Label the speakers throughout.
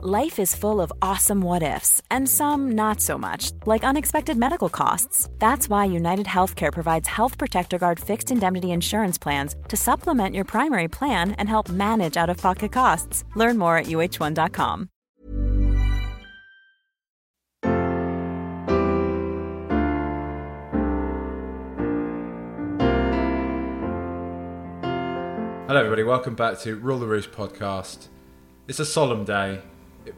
Speaker 1: Life is full of awesome what ifs, and some not so much, like unexpected medical costs. That's why United Healthcare provides Health Protector Guard fixed indemnity insurance plans to supplement your primary plan and help manage out of pocket costs. Learn more at uh1.com.
Speaker 2: Hello, everybody. Welcome back to Rule the Roost podcast. It's a solemn day.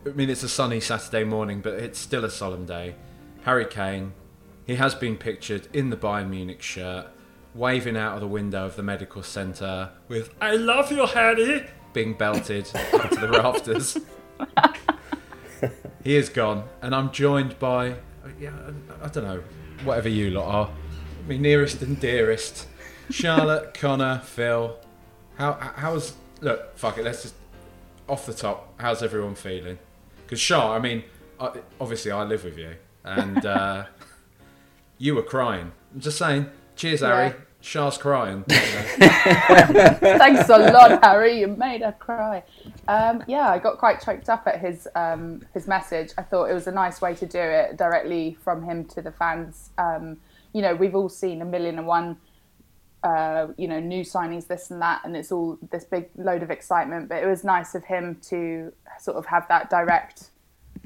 Speaker 2: I mean, it's a sunny Saturday morning, but it's still a solemn day. Harry Kane, he has been pictured in the Bayern Munich shirt, waving out of the window of the medical centre with "I love you, Harry," being belted onto the rafters. he is gone, and I'm joined by, yeah, I, I don't know, whatever you lot are, my nearest and dearest, Charlotte, Conor, Phil. How how's look? Fuck it. Let's just off the top. How's everyone feeling? Because Char, I mean, I, obviously I live with you, and uh, you were crying. I'm just saying. Cheers, Harry.
Speaker 3: Yeah.
Speaker 2: Char's crying.
Speaker 3: Thanks a lot, Harry. You made her cry. Um, yeah, I got quite choked up at his um, his message. I thought it was a nice way to do it directly from him to the fans. Um, you know, we've all seen a million and one, uh, you know, new signings, this and that, and it's all this big load of excitement. But it was nice of him to sort of have that direct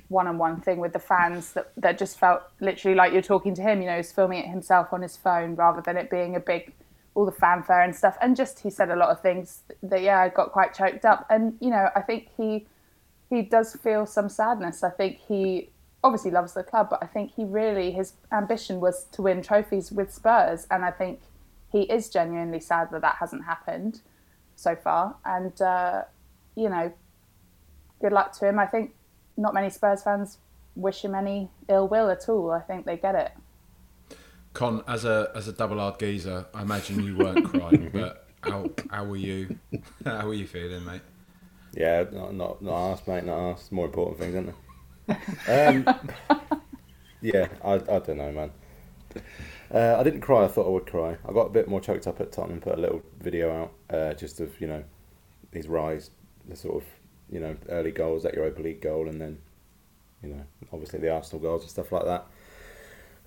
Speaker 3: one-on-one thing with the fans that, that just felt literally like you're talking to him you know he's filming it himself on his phone rather than it being a big all the fanfare and stuff. And just he said a lot of things that yeah I got quite choked up. And you know I think he he does feel some sadness. I think he obviously loves the club but I think he really his ambition was to win trophies with Spurs. And I think he is genuinely sad that that hasn't happened so far and uh, you know good luck to him I think not many Spurs fans wish him any ill will at all. I think they get it.
Speaker 2: Con, as a as a double hard geezer, I imagine you weren't crying, but how how were you? How were you feeling, mate?
Speaker 4: Yeah, not not not asked, mate. Not asked. More important things, isn't there? Um, yeah, I, I don't know, man. Uh, I didn't cry. I thought I would cry. I got a bit more choked up at Tottenham. Put a little video out, uh, just of you know his rise, the sort of you know early goals, that Europa League goal, and then you know obviously the Arsenal goals and stuff like that.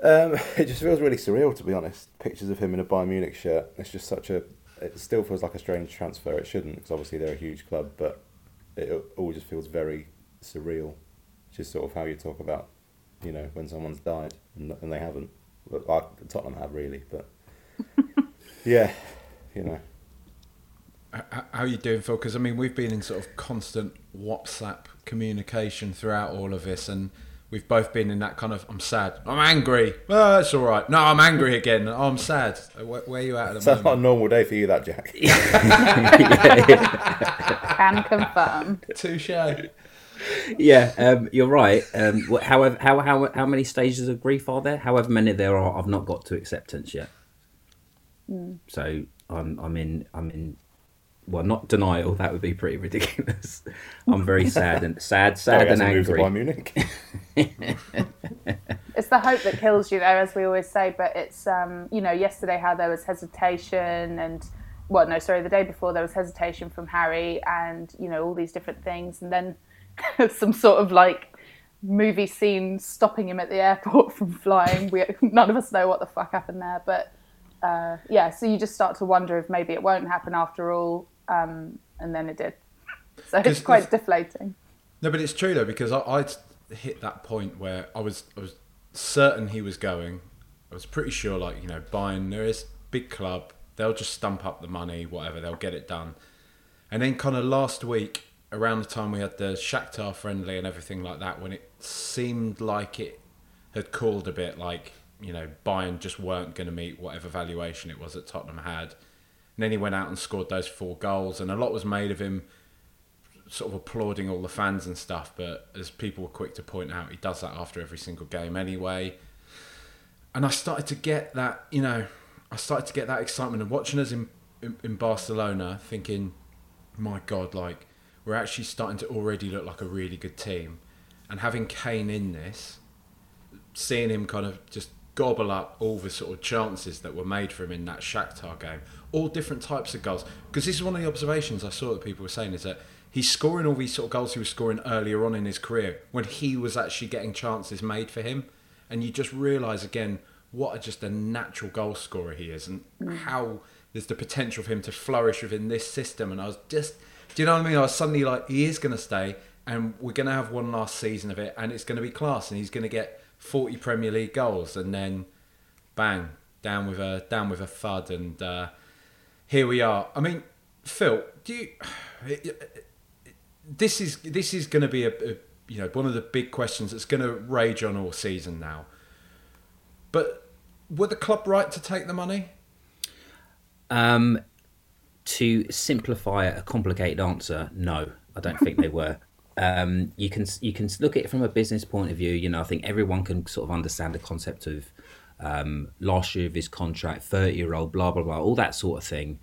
Speaker 4: Um, it just feels really surreal, to be honest. Pictures of him in a Bayern Munich shirt. It's just such a. It still feels like a strange transfer. It shouldn't, because obviously they're a huge club, but it all just feels very surreal. Just sort of how you talk about, you know, when someone's died and, and they haven't. Well, like, Tottenham have really, but yeah, you know.
Speaker 2: How are you doing, Phil? Because I mean, we've been in sort of constant WhatsApp communication throughout all of this, and we've both been in that kind of "I'm sad, I'm angry." Ah, oh, that's all right. No, I'm angry again. Oh, I'm sad. Where, where are you at at the
Speaker 4: Sounds like a normal day for you, that Jack.
Speaker 3: Can confirm.
Speaker 2: Touche.
Speaker 5: Yeah, um, you're right. Um, however, how, how how many stages of grief are there? However many there are, I've not got to acceptance yet. So I'm I'm in I'm in well not denial. That would be pretty ridiculous. I'm very sad and sad, sad and
Speaker 4: Sorry, hasn't moved
Speaker 5: angry.
Speaker 4: Bayern Munich.
Speaker 3: It's the hope that kills you, though, as we always say. But it's, um, you know, yesterday how there was hesitation and, well, no, sorry, the day before there was hesitation from Harry and, you know, all these different things. And then some sort of like movie scene stopping him at the airport from flying. We, none of us know what the fuck happened there. But uh, yeah, so you just start to wonder if maybe it won't happen after all. Um, and then it did. So it's quite deflating.
Speaker 2: No, but it's true though because I, I'd hit that point where I was I was certain he was going. I was pretty sure, like you know, Bayern, there is big club. They'll just stump up the money, whatever. They'll get it done. And then, kind of last week, around the time we had the Shakhtar friendly and everything like that, when it seemed like it had cooled a bit, like you know, Bayern just weren't going to meet whatever valuation it was that Tottenham had. And then he went out and scored those four goals, and a lot was made of him sort of applauding all the fans and stuff, but as people were quick to point out, he does that after every single game anyway. And I started to get that, you know, I started to get that excitement of watching us in, in, in Barcelona, thinking, my God, like, we're actually starting to already look like a really good team. And having Kane in this, seeing him kind of just gobble up all the sort of chances that were made for him in that Shakhtar game, all different types of goals. Because this is one of the observations I saw that people were saying is that he's scoring all these sort of goals he was scoring earlier on in his career when he was actually getting chances made for him, and you just realise again what a, just a natural goal scorer he is, and mm. how there's the potential for him to flourish within this system. And I was just, do you know what I mean? I was suddenly like, he is going to stay, and we're going to have one last season of it, and it's going to be class, and he's going to get 40 Premier League goals, and then bang down with a down with a thud, and uh, here we are. I mean, Phil, do you? This is this is going to be a, a you know one of the big questions that's going to rage on all season now. But were the club right to take the money?
Speaker 5: Um, to simplify a complicated answer, no, I don't think they were. Um, you can you can look at it from a business point of view. You know, I think everyone can sort of understand the concept of um, last year of his contract, thirty year old, blah blah blah, all that sort of thing,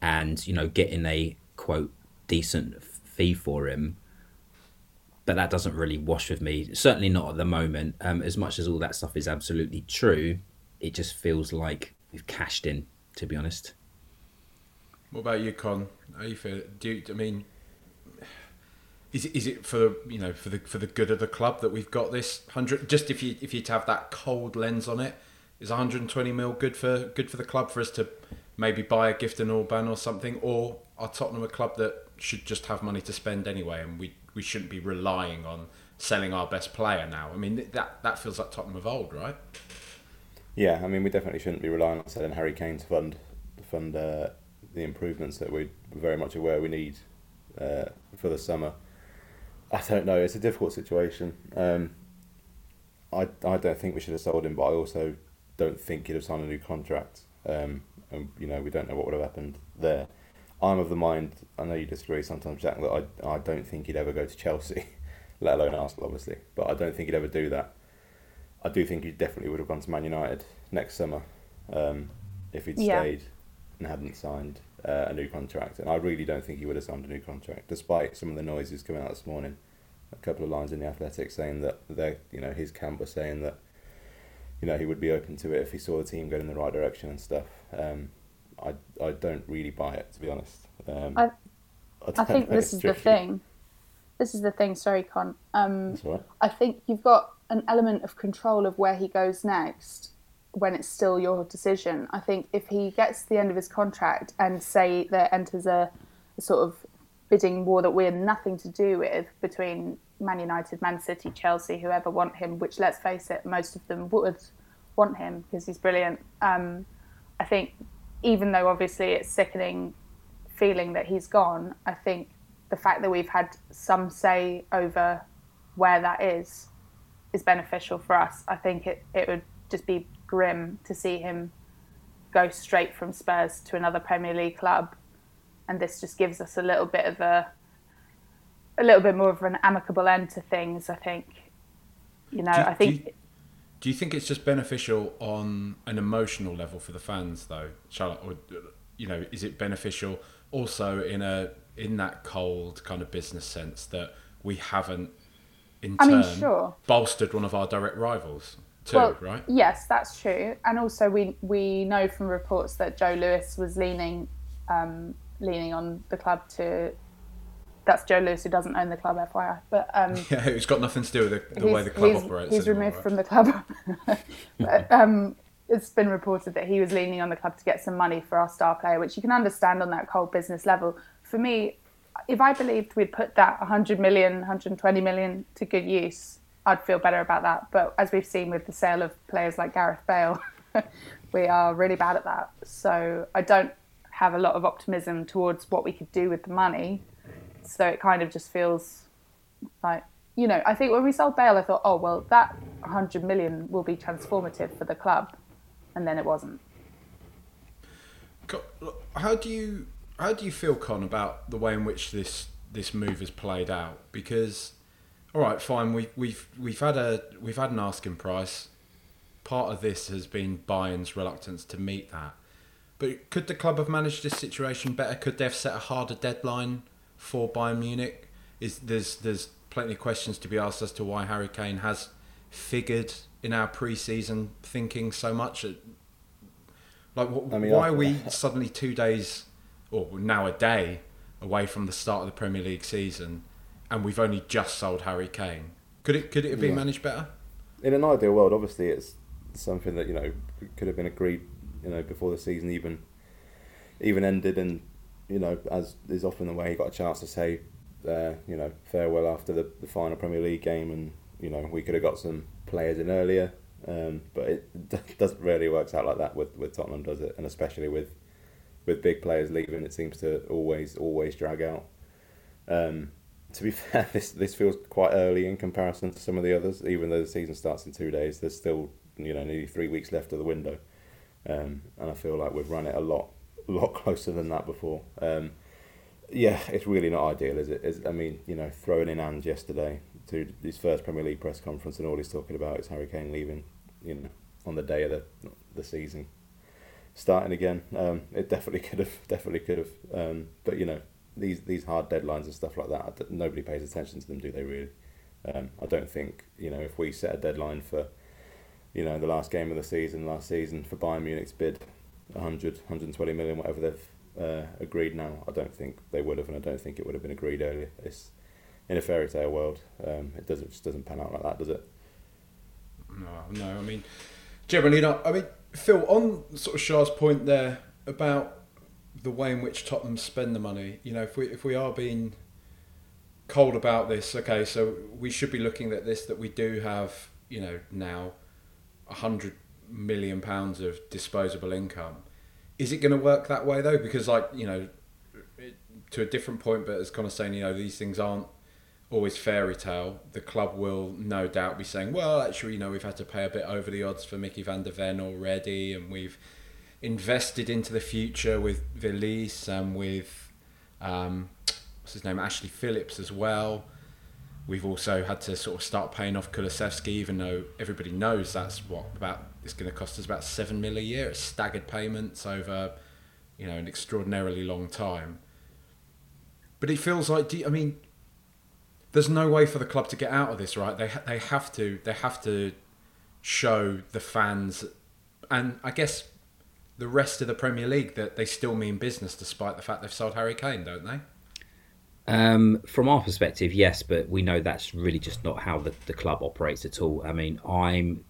Speaker 5: and you know, getting a quote decent fee for him. But that doesn't really wash with me. Certainly not at the moment. Um, as much as all that stuff is absolutely true, it just feels like we've cashed in. To be honest.
Speaker 2: What about you, Con? How you feel? Do you, I mean, is it, is it for the you know for the for the good of the club that we've got this hundred? Just if you if you to have that cold lens on it, is 120 mil good for good for the club for us to maybe buy a Gifton Orban or something, or are Tottenham a club that should just have money to spend anyway, and we we shouldn't be relying on selling our best player now? I mean that that feels like Tottenham of old, right?
Speaker 4: Yeah, I mean, we definitely shouldn't be relying on selling Harry Kane to fund fund uh, the improvements that we're very much aware we need uh, for the summer. I don't know. It's a difficult situation. Um, I I don't think we should have sold him, but I also don't think he'd have signed a new contract. Um, and you know, we don't know what would have happened there. I'm of the mind. I know you disagree sometimes, Jack. That I I don't think he'd ever go to Chelsea, let alone Arsenal, obviously. But I don't think he'd ever do that. I do think he definitely would have gone to Man United next summer um, if he'd
Speaker 3: Yeah.
Speaker 4: stayed and hadn't signed uh, a new contract. And I really don't think he would have signed a new contract, despite some of the noises coming out this morning. A couple of lines in the Athletic saying that they, you know, his camp was saying that, you know, he would be open to it if he saw the team going in the right direction and stuff. Um, I I don't really buy it to be honest. Um,
Speaker 3: I- I
Speaker 4: don't
Speaker 3: think this is the thing. This is the thing. Sorry, Con. Um,
Speaker 4: That's all right.
Speaker 3: I think you've got an element of control of where he goes next when it's still your decision. I think if he gets to the end of his contract and say there enters a, a sort of bidding war that we're nothing to do with between Man United, Man City, Chelsea, whoever want him, which let's face it, most of them would want him because he's brilliant. Um, I think even though obviously it's sickening feeling that he's gone, I think the fact that we've had some say over where that is is beneficial for us. I think it, it would just be grim to see him go straight from Spurs to another Premier League club, and this just gives us a little bit of a a little bit more of an amicable end to things. I think, you know,
Speaker 2: Do
Speaker 3: I think
Speaker 2: do you- Do you think it's just beneficial on an emotional level for the fans, though, Charlotte? Or you know, is it beneficial also in a in that cold kind of business sense that we haven't in
Speaker 3: I
Speaker 2: turn
Speaker 3: mean, sure.
Speaker 2: bolstered one of our direct rivals too,
Speaker 3: well,
Speaker 2: right?
Speaker 3: Yes, that's true. And also, we we know from reports that Joe Lewis was leaning um, leaning on the club to. That's Joe Lewis who doesn't own the club, FYI. But um,
Speaker 2: Yeah, it's got nothing to do with the, the way the club
Speaker 3: he's,
Speaker 2: operates.
Speaker 3: he's
Speaker 2: anymore,
Speaker 3: removed
Speaker 2: right?
Speaker 3: from the club. but, um, it's been reported that he was leaning on the club to get some money for our star player, which you can understand on that cold business level. For me, if I believed we'd put that 100 million, 120 million to good use, I'd feel better about that. But as we've seen with the sale of players like Gareth Bale, we are really bad at that. So I don't have a lot of optimism towards what we could do with the money. So it kind of just feels like you know, I think when we sold Bale, I thought, oh well, that 100 million will be transformative for the club, and then it wasn't.
Speaker 2: How do you how do you feel, Con, about the way in which this this move has played out? Because, all right, fine, we, we've we've had a we've had an asking price. Part of this has been Bayern's reluctance to meet that. But could the club have managed this situation better? Could they have set a harder deadline for Bayern Munich? Is there's there's plenty of questions to be asked as to why Harry Kane has figured in our pre-season thinking so much. Like, wh-
Speaker 4: I mean,
Speaker 2: why
Speaker 4: I-
Speaker 2: are we suddenly two days, or now a day, away from the start of the Premier League season, and we've only just sold Harry Kane. Could it could it have been
Speaker 4: Yeah.
Speaker 2: managed better?
Speaker 4: in an ideal world, obviously, it's something that you know could have been agreed, you know, before the season even even ended, and you know, as is often the way, he got a chance to say, uh, you know, farewell after the, the final Premier League game, and you know, we could have got some players in earlier, um, but it d- doesn't really works out like that with, with Tottenham, does it? And especially with with big players leaving, it seems to always always drag out. Um, to be fair, this this feels quite early in comparison to some of the others. Even though the season starts in two days, there's still you know nearly three weeks left of the window, um, and I feel like we've run it a lot lot closer than that before. Um, yeah, it's really not ideal, is it? Is, I mean, you know, throwing in Ange yesterday to his first Premier League press conference, and all he's talking about is Harry Kane leaving, you know, on the day of the the season starting again. Um, it definitely could have, definitely could have. Um, but you know, these these hard deadlines and stuff like that, nobody pays attention to them, do they? Really? Um, I don't think you know if we set a deadline for, you know, the last game of the season last season for Bayern Munich's bid, 100, 120 million, whatever they've uh, agreed now. I don't think they would have, and I don't think it would have been agreed earlier. It's in a fairy tale world. Um, it doesn't just doesn't pan out like that, does it?
Speaker 2: No, no. I mean, generally not. I mean, Phil, on sort of Char's point there about the way in which Tottenham spend the money. You know, if we if we are being cold about this, okay, so we should be looking at this that we do have, you know, now a hundred million pounds of disposable income. Is it going to work that way though? Because like you know, it, to a different point, but as Conor's saying, you know, these things aren't always fairy tale. The club will no doubt be saying, well, actually, you know, we've had to pay a bit over the odds for Micky van de Ven already, and we've invested into the future with Veliz and with um, what's his name, Ashley Phillips as well. We've also had to sort of start paying off Kulusevski, even though everybody knows that's what about it's going to cost us about seven mil a year. It's staggered payments over, you know, an extraordinarily long time. But it feels like, do you, I mean, there's no way for the club to get out of this, right? They they have to they have to show the fans, and I guess the rest of the Premier League that they still mean business, despite the fact they've sold Harry Kane, don't they?
Speaker 5: Um, from our perspective, yes, but we know that's really just not how the, the club operates at all. I mean, I'm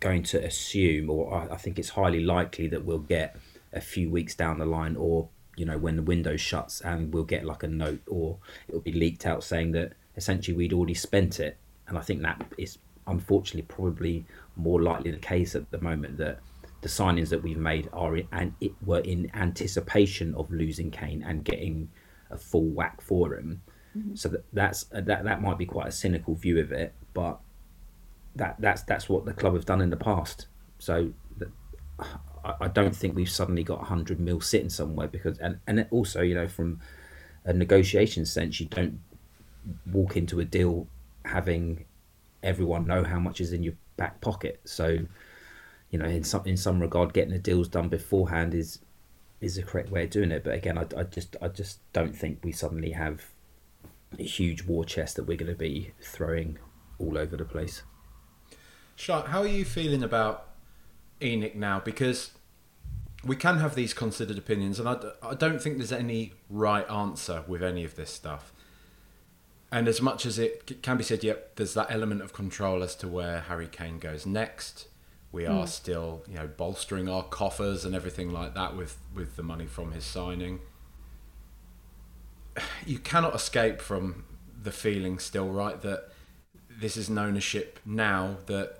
Speaker 5: going to assume, or I, I think it's highly likely that we'll get a few weeks down the line, or you know, when the window shuts, and we'll get like a note, or it'll be leaked out saying that essentially we'd already spent it. And I think that is unfortunately probably more likely the case at the moment that the signings that we've made are in, and it were in anticipation of losing Kane and getting a full whack for him. Mm-hmm. So that that's that that might be quite a cynical view of it, but that that's that's what the club have done in the past. So that, I, I don't think we've suddenly got hundred mil sitting somewhere because and and it also you know from a negotiation sense you don't walk into a deal having everyone know how much is in your back pocket. So you know in some in some regard getting the deals done beforehand is is the correct way of doing it. But again, I, I just I just don't think we suddenly have a huge war chest that we're going to be throwing all over the place.
Speaker 2: Shark, how are you feeling about ENIC now? Because we can have these considered opinions, and I, I don't think there's any right answer with any of this stuff. And as much as it can be said, yep, there's that element of control as to where Harry Kane goes next. We hmm. are still, you know, bolstering our coffers and everything like that with, with the money from his signing. You cannot escape from the feeling still, right, that this is an ownership now that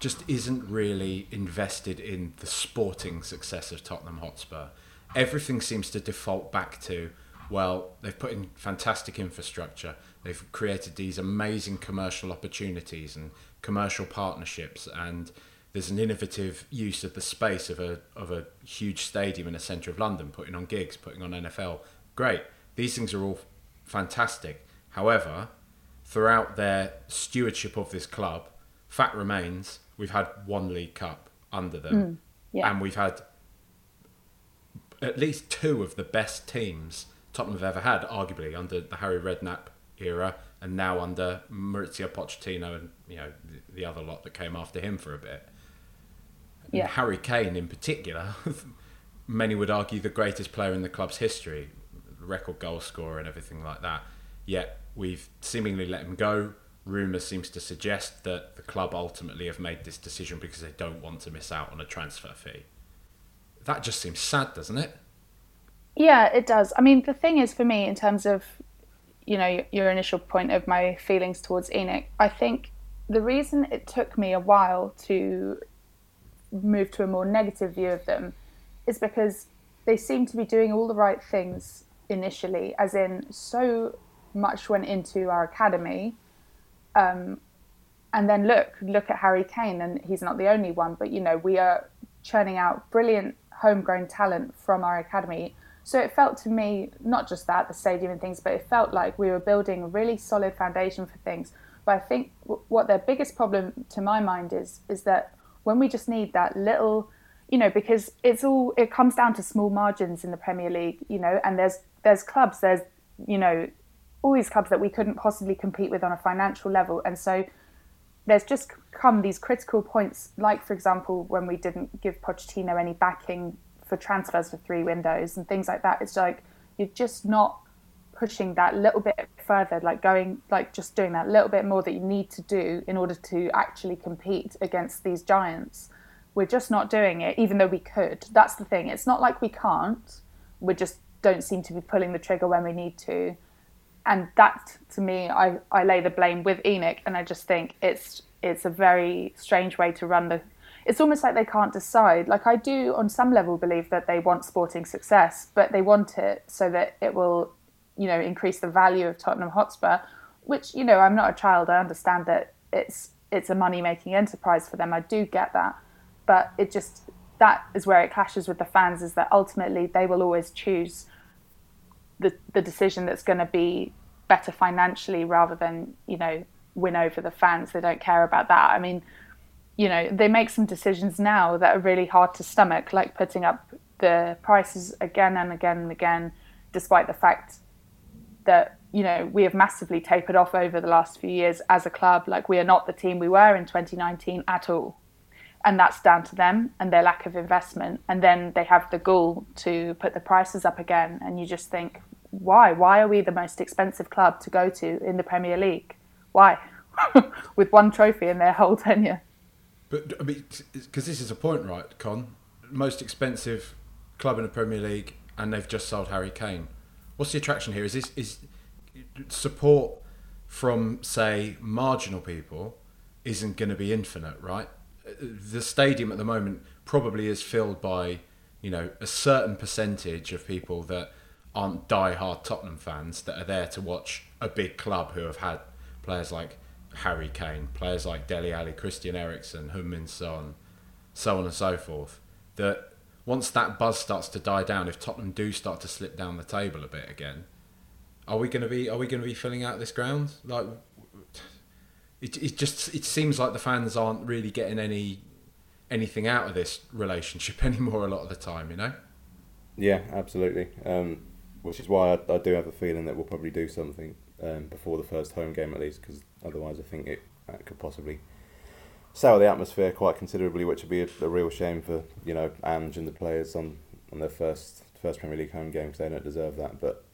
Speaker 2: just isn't really invested in the sporting success of Tottenham Hotspur. Everything seems to default back to, well, they've put in fantastic infrastructure, they've created these amazing commercial opportunities and commercial partnerships, and there's an innovative use of the space of a of a huge stadium in the centre of London, putting on gigs, putting on NFL. Great, these things are all fantastic. However, throughout their stewardship of this club, fact remains we've had one League Cup under them, mm,
Speaker 3: yeah.
Speaker 2: and we've had at least two of the best teams Tottenham have ever had, arguably under the Harry Redknapp era, and now under Mauricio Pochettino and you know the other lot that came after him for a bit.
Speaker 3: Yeah.
Speaker 2: Harry Kane in particular, many would argue the greatest player in the club's history. record goal scorer and everything like that. Yet we've seemingly let him go. Rumour seems to suggest that the club ultimately have made this decision because they don't want to miss out on a transfer fee. That just seems sad, doesn't it?
Speaker 3: Yeah, it does. I mean, the thing is for me, in terms of, you know, your initial point of my feelings towards ENIC, I think the reason it took me a while to move to a more negative view of them is because they seem to be doing all the right things initially, as in so much went into our academy. Um, and then look, look at Harry Kane, and he's not the only one, but you know, we are churning out brilliant homegrown talent from our academy. So it felt to me, not just that, the stadium and things, but it felt like we were building a really solid foundation for things. But I think what their biggest problem, to my mind, is is that when we just need that little, you know, because it's all it comes down to small margins in the Premier League, you know, and there's there's clubs, there's you know, all these clubs that we couldn't possibly compete with on a financial level, and so there's just come these critical points, like for example, when we didn't give Pochettino any backing for transfers for three windows and things like that. It's like you're just not pushing that little bit further, like going, like just doing that little bit more that you need to do in order to actually compete against these giants. We're just not doing it, even though we could. That's the thing. It's not like we can't. We just don't seem to be pulling the trigger when we need to and that to me I, I lay the blame with ENIC and I just think it's it's a very strange way to run the it's almost like they can't decide like I do on some level believe that they want sporting success but they want it so that it will you know increase the value of Tottenham Hotspur which you know I'm not a child I understand that it's it's a money making enterprise for them I do get that but it just that is where it clashes with the fans is that ultimately they will always choose the the decision that's going to be better financially rather than you know win over the fans. They don't care about that. I mean, you know, they make some decisions now that are really hard to stomach, like putting up the prices again and again and again, despite the fact that you know we have massively tapered off over the last few years as a club. Like we are not the team we were in 2019 at all. And that's down to them and their lack of investment. And then they have the gall to put the prices up again. And you just think, why? Why are we the most expensive club to go to in the Premier League? Why? With one trophy in their whole tenure.
Speaker 2: But I mean, because this is a point, right, Con? Most expensive club in the Premier League, and they've just sold Harry Kane. What's the attraction here? Is this is support from say marginal people isn't going to be infinite, right? The stadium at the moment probably is filled by you know a certain percentage of people that aren't die-hard Tottenham fans that are there to watch a big club who have had players like Harry Kane, players like Dele Alli, Christian Eriksen, Heung-min Son, so on and so forth. That once that buzz starts to die down, if Tottenham do start to slip down the table a bit again, are we going to be are we going to be filling out this ground? Like, it it just it seems like the fans aren't really getting any anything out of this relationship anymore a lot of the time, you know.
Speaker 4: Yeah, absolutely. Um, which is why I, I, do have a feeling that we'll probably do something um, before the first home game at least, because otherwise I think it could possibly sour the atmosphere quite considerably, which would be a, a, real shame for you know Ange and the players on, on their first first Premier League home game because they don't deserve that. But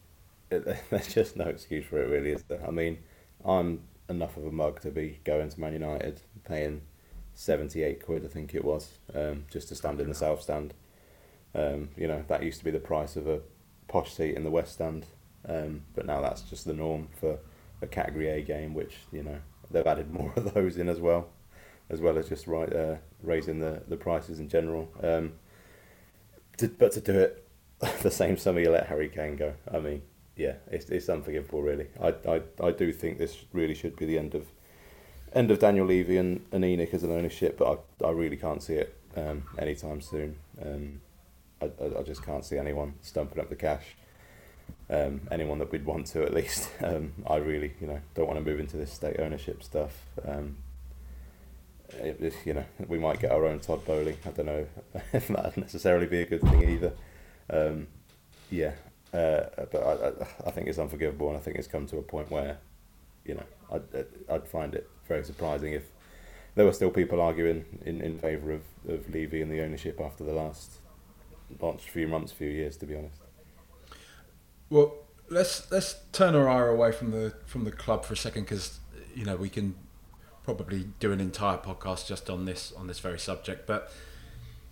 Speaker 4: it, there's just no excuse for it, really, is there? I mean, I'm enough of a mug to be going to Man United, paying seventy eight quid, I think it was, um, just to stand in the south stand. Um, you know that used to be the price of a posh seat in the West Stand, um, but now that's just the norm for a Category A game, which you know they've added more of those in as well, as well as just right uh, raising the, the prices in general. Um, to, but to do it the same summer you let Harry Kane go, I mean, yeah, it's it's unforgivable really. I I, I do think this really should be the end of end of Daniel Levy and, and ENIC as an ownership, but I, I really can't see it um, anytime soon. Um, I, I just can't see anyone stumping up the cash. Um, anyone that we'd want to at least. Um, I really, you know, don't want to move into this state ownership stuff. Um, you know, we might get our own Todd Boehly. I don't know if that'd necessarily be a good thing either. Um, yeah, uh, but I, I, I think it's unforgivable, and I think it's come to a point where, you know, I'd, I'd find it very surprising if there were still people arguing in, in favour of, of Levy and the ownership after the last last few months, few years, to be honest.
Speaker 2: Well, let's let's turn our eye away from the from the club for a second because you know we can probably do an entire podcast just on this on this very subject. But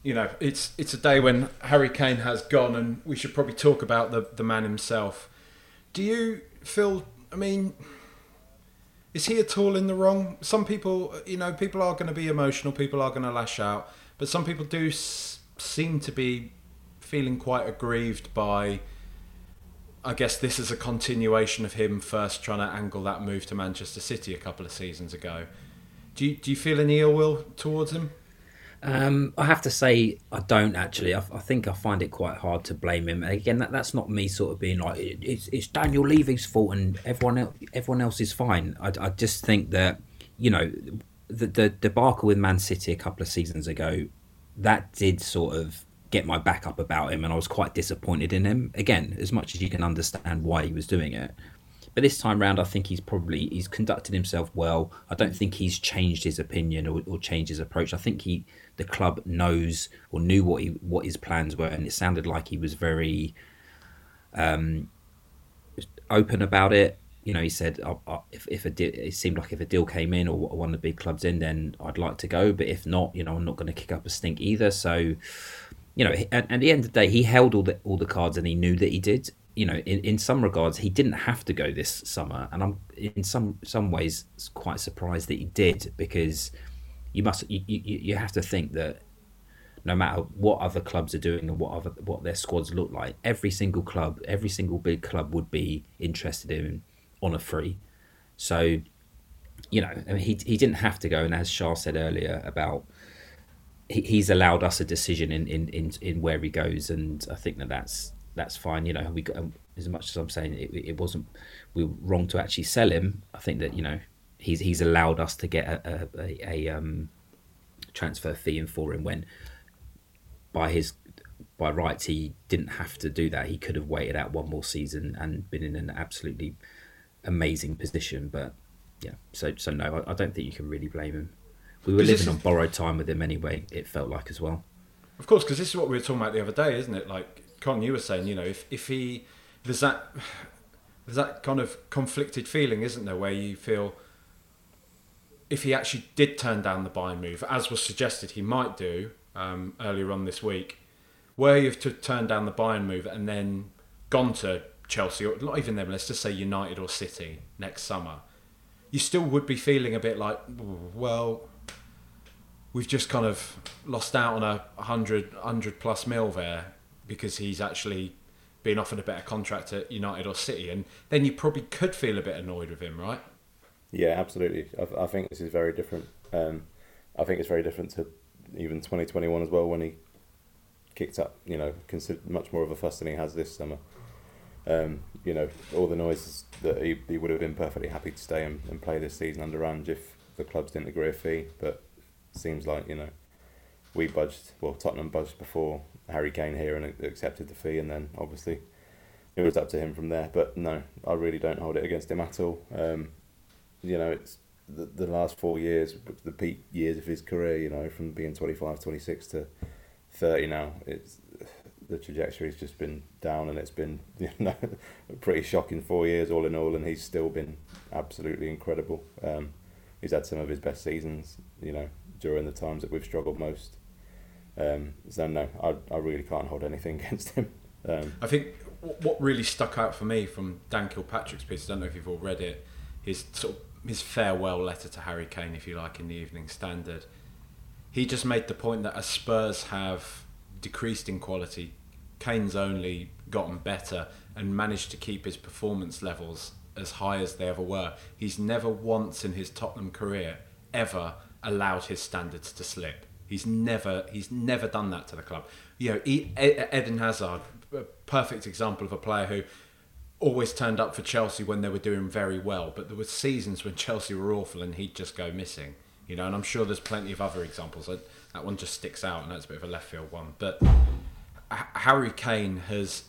Speaker 2: you know, it's it's a day when Harry Kane has gone, and we should probably talk about the the man himself. Do you feel? I mean, is he at all in the wrong? Some people, you know, people are going to be emotional. People are going to lash out, but some people do s- seem to be feeling quite aggrieved by. I guess this is a continuation of him first trying to angle that move to Manchester City a couple of seasons ago. Do you, do you feel any ill will towards him?
Speaker 5: Um, I have to say I don't actually. I, I, think I find it quite hard to blame him. again, that, that's not me sort of being like it's, it's Daniel Levy's fault and everyone else, everyone else is fine. I, I just think that you know the, the debacle with Man City a couple of seasons ago that did sort of get my back up about him, and I was quite disappointed in him. Again, as much as you can understand why he was doing it, but this time round, I think he's probably he's conducted himself well. I don't think he's changed his opinion or, or changed his approach. I think he the club knows or knew what he what his plans were, and it sounded like he was very um, open about it. You know, he said oh, oh, if if a deal, it seemed like if a deal came in or one of the big clubs in, then I'd like to go. But if not, you know, I'm not going to kick up a stink either. So, you know, at, at the end of the day, he held all the all the cards, and he knew that he did. You know, in, in some regards, he didn't have to go this summer, and I'm in some some ways quite surprised that he did because you must you, you, you have to think that no matter what other clubs are doing and what other what their squads look like, every single club, every single big club would be interested in on a free. So, you know, I mean, he he didn't have to go, and as Char said earlier about he's allowed us a decision in, in, in, in where he goes, and I think that that's that's fine. You know, we got, as much as I'm saying it, it wasn't we were wrong to actually sell him. I think that you know he's he's allowed us to get a a, a um, transfer fee in for him when by his by rights he didn't have to do that. He could have waited out one more season and been in an absolutely amazing position. But yeah, so so no, I, I don't think you can really blame him. We were living on borrowed time with him anyway. It felt like as well.
Speaker 2: Of course, because this is what we were talking about the other day, isn't it? Like Con, you were saying, you know, if if he there's that there's that kind of conflicted feeling, isn't there, where you feel if he actually did turn down the Bayern move, as was suggested he might do um, earlier on this week, where you've to turn down the Bayern move and then gone to Chelsea, or not even them, let's just say United or City next summer, you still would be feeling a bit like, well, we've just kind of lost out on a 100, 100 plus mil there because he's actually been offered a better contract at United or City. And then you probably could feel a bit annoyed with him, right?
Speaker 4: Yeah, absolutely. I, I think this is very different. Um, I think it's very different to even 2021 as well when he kicked up, you know, consider, much more of a fuss than he has this summer. Um, you know, all the noises that he, he would have been perfectly happy to stay and, and play this season under Ange if the clubs didn't agree a fee. But seems like, you know, we budged, well, Tottenham budged before Harry Kane here and accepted the fee, and then obviously it was up to him from there. But no, I really don't hold it against him at all. Um, you know, it's the, the last four years, the peak years of his career, you know, from being 25, 26 to 30 now, it's the trajectory's just been down and it's been, you know, pretty shocking four years all in all, and he's still been absolutely incredible. Um, he's had some of his best seasons, you know, during the times that we've struggled most. Um, so no, I, I really can't hold anything against him. Um,
Speaker 2: I think what really stuck out for me from Dan Kilpatrick's piece, I don't know if you've all read it, his sort of his farewell letter to Harry Kane, if you like, in the Evening Standard, he just made the point that as Spurs have decreased in quality, Kane's only gotten better and managed to keep his performance levels as high as they ever were. He's never once in his Tottenham career ever allowed his standards to slip. He's never he's never done that to the club. You know, Eden Hazard, a perfect example of a player who always turned up for Chelsea when they were doing very well, but there were seasons when Chelsea were awful and he'd just go missing. You know, and I'm sure there's plenty of other examples. That, that one just sticks out, and that's a bit of a left field one. But Harry Kane has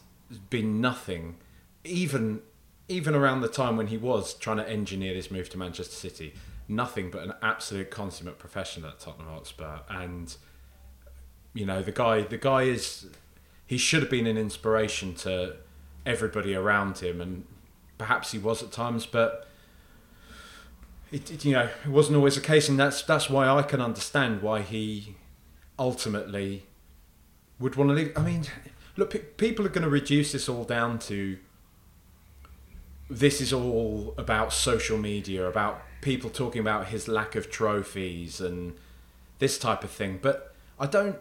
Speaker 2: been nothing, even even around the time when he was trying to engineer this move to Manchester City, nothing but an absolute consummate professional at Tottenham Hotspur. And you know, the guy, the guy is he should have been an inspiration to everybody around him, and perhaps he was at times, but it, it, you know it wasn't always the case, and that's that's why I can understand why he ultimately would want to leave. I mean, look, pe- people are going to reduce this all down to this is all about social media, about people talking about his lack of trophies and this type of thing. But I don't,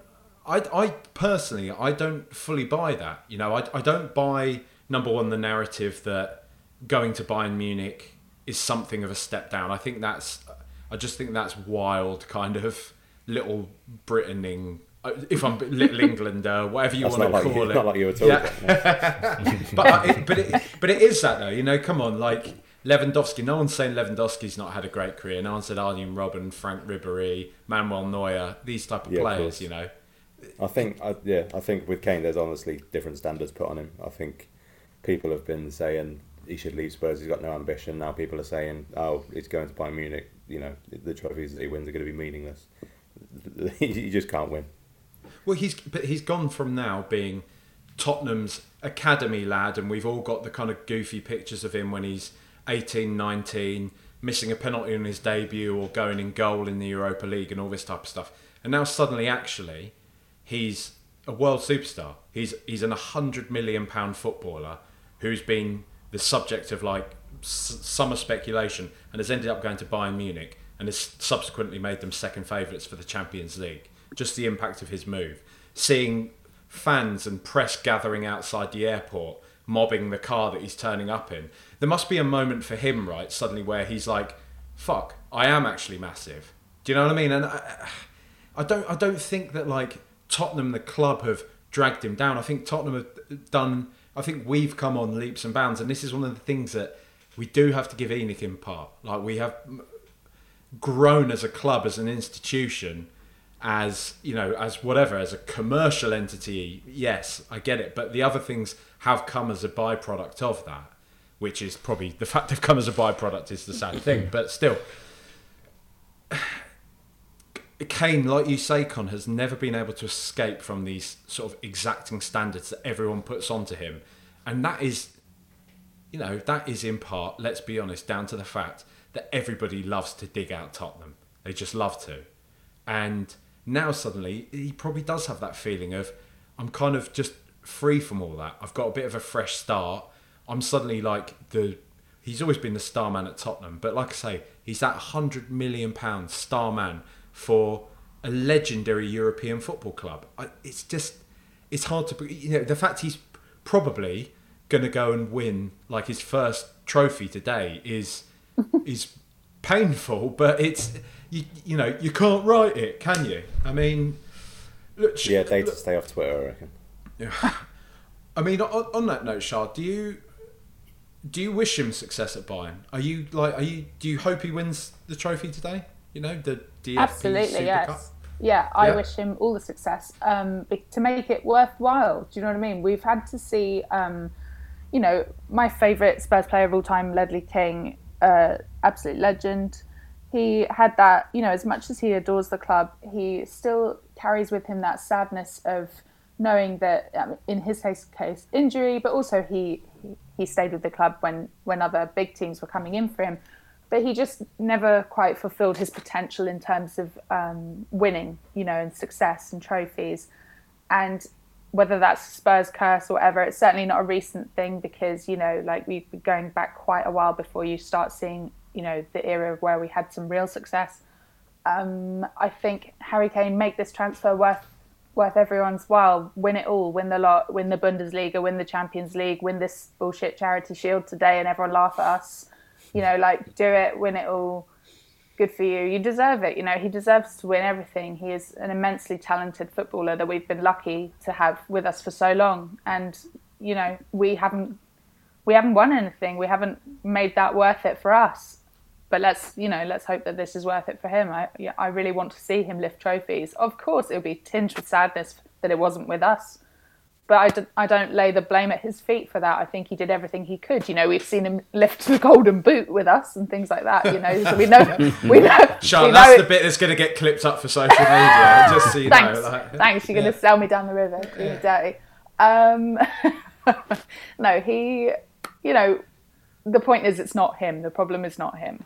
Speaker 2: I, I personally, I don't fully buy that. You know, I, I don't buy number one the narrative that going to Bayern Munich is something of a step down. I think that's, I just think that's wild, kind of little Britaning. Uh, If I'm Little England, uh, whatever you
Speaker 4: That's
Speaker 2: want to
Speaker 4: like
Speaker 2: call
Speaker 4: you,
Speaker 2: it,
Speaker 4: not like you at all.
Speaker 2: Yeah. but I, it, but it, but it is that though. You know, come on, like Lewandowski. No one's saying Lewandowski's not had a great career. No one said Arjen Robben, Franck Ribery, Manuel Neuer, these type of
Speaker 4: Yeah,
Speaker 2: players.
Speaker 4: course.
Speaker 2: You know,
Speaker 4: I think, I, yeah, I think with Kane, there's honestly different standards put on him. I think people have been saying he should leave Spurs. He's got no ambition. Now people are saying, oh, he's going to Bayern Munich. You know, the trophies that he wins are going to be meaningless. you just can't win.
Speaker 2: Well, he's but he's gone from now being Tottenham's academy lad, and we've all got the kind of goofy pictures of him when he's 18, 19, missing a penalty in his debut or going in goal in the Europa League and all this type of stuff. And now suddenly, actually, he's a world superstar. He's he's an 100 million pound footballer who's been the subject of like s- summer speculation and has ended up going to Bayern Munich and has subsequently made them second favourites for the Champions League. Just the impact of his move, seeing fans and press gathering outside the airport, mobbing the car that he's turning up in. There must be a moment for him, right? Suddenly, where he's like, "Fuck, I am actually massive." Do you know what I mean? And I, I don't, I don't think that like Tottenham, the club, have dragged him down. I think Tottenham have uh, done. I think we've come on leaps and bounds, and this is one of the things that we do have to give ENIC in part. Like we have grown as a club, as an institution, as you know, as whatever, as a commercial entity. Yes, I get it, but the other things have come as a byproduct of that, which is probably the fact they've come as a byproduct is the sad thing. But still, Kane, like you say, Con, has never been able to escape from these sort of exacting standards that everyone puts onto him, and that is, you know, that is in part, let's be honest, down to the fact that everybody loves to dig out Tottenham. They just love to, and now suddenly he probably does have that feeling of, I'm kind of just free from all that. I've got a bit of a fresh start. I'm suddenly like the. He's always been the star man at Tottenham, but like I say, he's that hundred million pound star man for a legendary European football club. It's just, it's hard to, you know, the fact he's probably going to go and win like his first trophy today is is painful, but it's you, you know you can't write it, can you? I mean, look,
Speaker 4: Yeah, they to stay off Twitter, I reckon.
Speaker 2: yeah. I mean, on, on that note, Shard, do you do you wish him success at Bayern? Are you like, are you? Do you hope he wins the trophy today? You know, the DFB
Speaker 3: Absolutely,
Speaker 2: Super
Speaker 3: yes.
Speaker 2: Cup?
Speaker 3: Yeah, I
Speaker 2: Yeah.
Speaker 3: wish him all the success um, to make it worthwhile. Do you know what I mean? We've had to see, um, you know, my favourite Spurs player of all time, Ledley King, uh, absolute legend. He had that, you know, as much as he adores the club, he still carries with him that sadness of knowing that, um, in his case, case injury, but also he, he stayed with the club when when other big teams were coming in for him but he just never quite fulfilled his potential in terms of um, winning, you know, and success and trophies. And whether that's Spurs curse or whatever, it's certainly not a recent thing because, you know, like we've been going back quite a while before you start seeing, you know, the era where we had some real success. Um, I think Harry Kane make this transfer worth worth everyone's while. Win it all, win the lot, win the Bundesliga, win the Champions League, win this bullshit charity shield today, and everyone laugh at us you know, like do it, win it all. Good for you. You deserve it. You know, he deserves to win everything. He is an immensely talented footballer that we've been lucky to have with us for so long. And you know, we haven't we haven't won anything. We haven't made that worth it for us. But let's you know, let's hope that this is worth it for him. I yeah, I really want to see him lift trophies. Of course, it would be tinged with sadness that it wasn't with us but I, d- I don't lay the blame at his feet for that. I think he did everything he could. You know, we've seen him lift the golden boot with us and things like that. You know, so we know we know.
Speaker 2: Sean,
Speaker 3: we
Speaker 2: that's
Speaker 3: know
Speaker 2: the
Speaker 3: it-
Speaker 2: bit that's going to get clipped up for social media. just so you
Speaker 3: Thanks,
Speaker 2: know. Like,
Speaker 3: thanks. You're going to sell me down the river, and dirty. Um, no, he, you know, the point is it's not him. The problem is not him.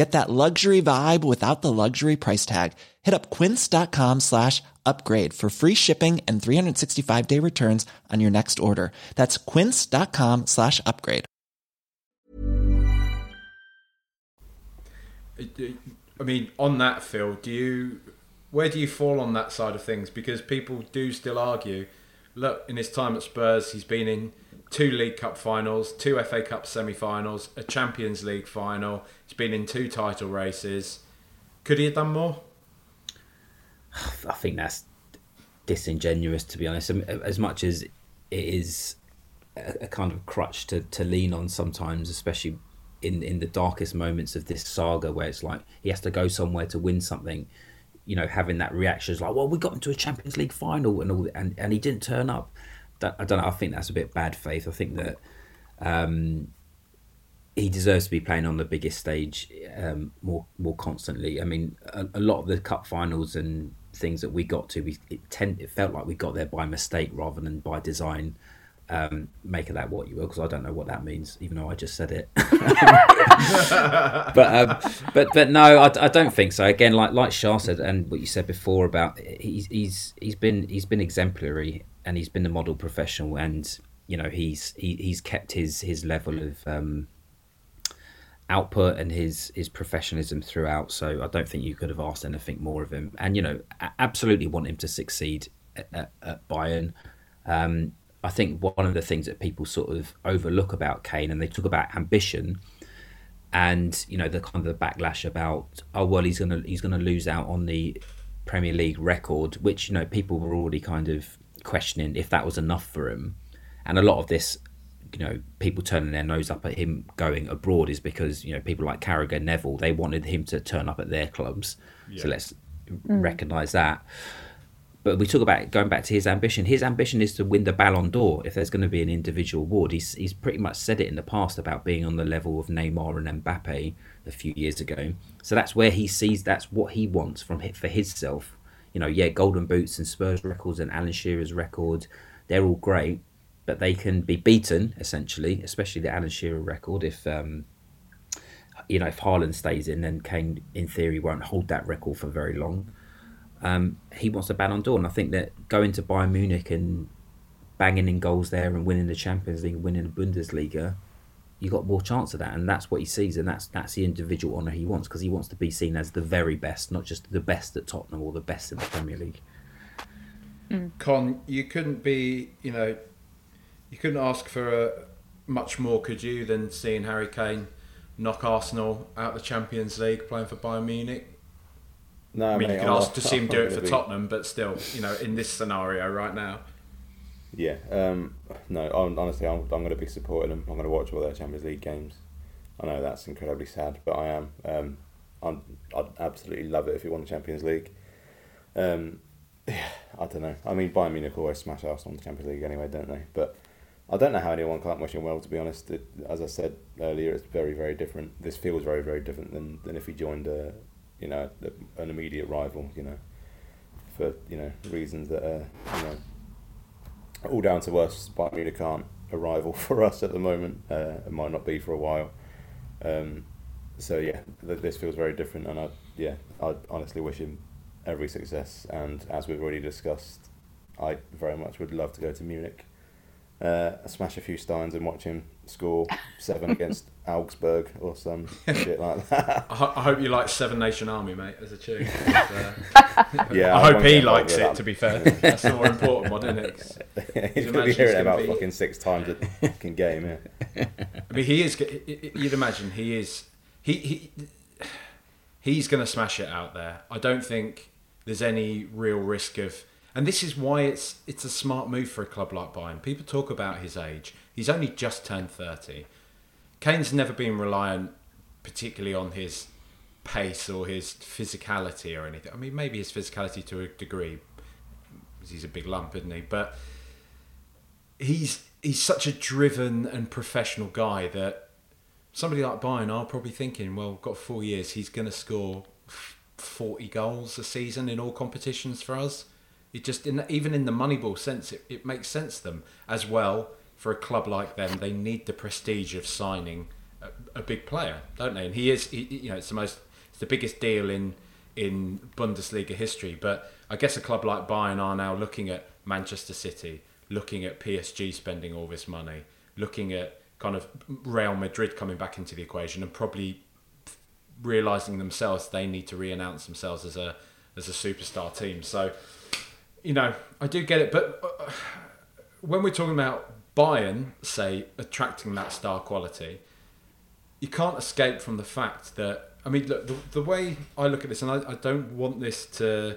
Speaker 6: Get that luxury vibe without the luxury price tag. Hit up quince.com slash upgrade for free shipping and 365 day returns on your next order. That's quince.com slash upgrade.
Speaker 2: Uh, I mean, on that, Phil, do you where do you fall on that side of things? Because people do still argue. Look, in his time at Spurs, he's been in two League Cup finals, two FA Cup semi-finals, a Champions League final. He's been in two title races. Could he have done more?
Speaker 5: I think that's disingenuous, to be honest. Um, as much as it is a, kind of crutch to, to lean on sometimes, especially in in the darkest moments of this saga, where it's like he has to go somewhere to win something. You know, having that reaction is like, well, we got into a Champions League final and all, and and he didn't turn up. I don't know. I think that's a bit bad faith. I think that um, he deserves to be playing on the biggest stage um, more more constantly. I mean, a, a, lot of the cup finals and things that we got to, we it tend it felt like we got there by mistake rather than by design. Um, make of that what you will, because I don't know what that means, even though I just said it. but um, but but no, I, I don't think so. Again, like like Char said, and what you said before about he's he's he's been he's been exemplary, and he's been the model professional, and you know he's he, he's kept his his level of um, output and his his professionalism throughout. So I don't think you could have asked anything more of him. And you know, absolutely want him to succeed at, at, at Bayern. Um, I think one of the things that people sort of overlook about Kane, and they talk about ambition, and you know the kind of the backlash about oh well he's gonna he's gonna lose out on the Premier League record, which you know people were already kind of questioning if that was enough for him, and a lot of this, you know, people turning their nose up at him going abroad is because you know people like Carragher, Neville, they wanted him to turn up at their clubs, yeah. so let's mm. recognise that. But we talk about going back to his ambition. His ambition is to win the Ballon d'Or. If there's going to be an individual award, he's he's pretty much said it in the past about being on the level of Neymar and Mbappe a few years ago. So that's where he sees that's what he wants from for himself. You know, yeah, Golden Boots and Spurs records and Alan Shearer's record, they're all great, but they can be beaten essentially, especially the Alan Shearer record. If um, you know, if Haaland stays in, then Kane, in theory, won't hold that record for very long. Um, he wants a Ballon d'Or, and I think that going to Bayern Munich and banging in goals there and winning the Champions League, winning the Bundesliga, you got more chance of that, and that's what he sees, and that's that's the individual honour he wants because he wants to be seen as the very best, not just the best at Tottenham or the best in the Premier League.
Speaker 2: Mm. Con, you couldn't be, you know, you couldn't ask for a, much more, could you, than seeing Harry Kane knock Arsenal out of the Champions League playing for Bayern Munich?
Speaker 4: No,
Speaker 2: I mean,
Speaker 4: mate,
Speaker 2: you can
Speaker 4: I'm
Speaker 2: ask to see him do it for
Speaker 4: be...
Speaker 2: Tottenham, but still, you know, in this scenario right now.
Speaker 4: Yeah, um, no, I'm, honestly, I'm, I'm going to be supporting them. I'm going to watch all their Champions League games. I know that's incredibly sad, but I am. Um, I'm, I'd absolutely love it if he won the Champions League. Um, yeah, I don't know. I mean, Bayern Munich always smash Arsenal in the Champions League anyway, don't they? But I don't know how anyone can't wish him well. To be honest, it, as I said earlier, it's very, very different. This feels very, very different than, than if he joined a, you know, an immediate rival, you know, for, you know, reasons that are, you know, all down to us. Bayern Munich aren't a rival for us at the moment. Uh, it might not be for a while. Um, so yeah, th- this feels very different, and I yeah, I honestly wish him every success. And as we've already discussed, I very much would love to go to Munich. uh, smash a few steins and watch him score seven against Augsburg or some shit like that.
Speaker 2: I, ho- I hope you like Seven Nation Army, mate, as a tune. Uh,
Speaker 4: Yeah,
Speaker 2: I hope he likes it.
Speaker 4: that.
Speaker 2: To be fair, that's the more important one, isn't it? 'Cause,
Speaker 4: He's going to be hearing it about
Speaker 2: be-
Speaker 4: fucking six times a fucking game. Yeah.
Speaker 2: I mean, he is. g- i- i- You'd imagine he is. He he. He's going to smash it out there. I don't think there's any real risk of. And this is why it's it's a smart move for a club like Bayern. People talk about his age. He's only just turned thirty. Kane's never been reliant, particularly on his pace or his physicality or anything. I mean, maybe his physicality to a degree, he's a big lump, isn't he? But he's he's such a driven and professional guy that somebody like Bayern are probably thinking, well, got four years, he's going to score forty goals a season in all competitions for us. It just in even in the Moneyball sense, it, it makes sense to them as well. For a club like them, they need the prestige of signing a, a big player, don't they? And he is, he, you know, it's the most, it's the biggest deal in in Bundesliga history. But I guess a club like Bayern are now looking at Manchester City, looking at PSG spending all this money, looking at kind of Real Madrid coming back into the equation, and probably realizing themselves they need to re-announce themselves as a as a superstar team. So, you know, I do get it, but uh, when we're talking about Bayern, say attracting that star quality, you can't escape from the fact that I mean, look, the, the way I look at this, and I, I don't want this to.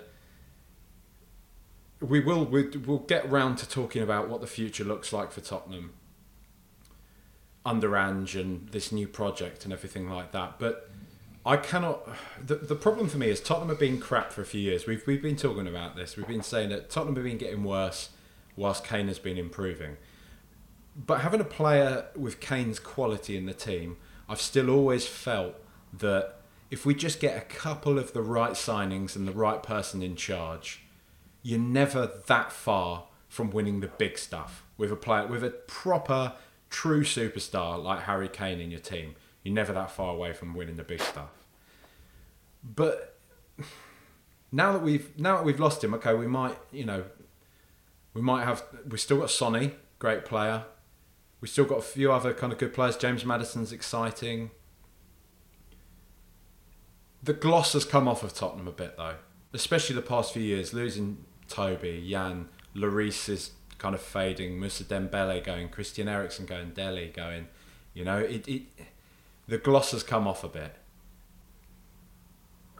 Speaker 2: We will we, we'll get round to talking about what the future looks like for Tottenham under Ange and this new project and everything like that. But I cannot. The, the problem for me is Tottenham have been crap for a few years. We've we've been talking about this. We've been saying that Tottenham have been getting worse whilst Kane has been improving. But having a player with Kane's quality in the team, I've still always felt that if we just get a couple of the right signings and the right person in charge, you're never that far from winning the big stuff with a player with a proper true superstar like Harry Kane in your team. You're never that far away from winning the big stuff. But now that we've now that we've lost him, okay, we might you know we might have we've still got Sonny, great player. We've still got a few other kind of good players. James Maddison's exciting. The gloss has come off of Tottenham a bit though, especially the past few years. Losing Toby, Jan, Lloris is kind of fading. Mousa Dembele going, Christian Eriksen going, Dele going. You know, it, it the gloss has come off a bit.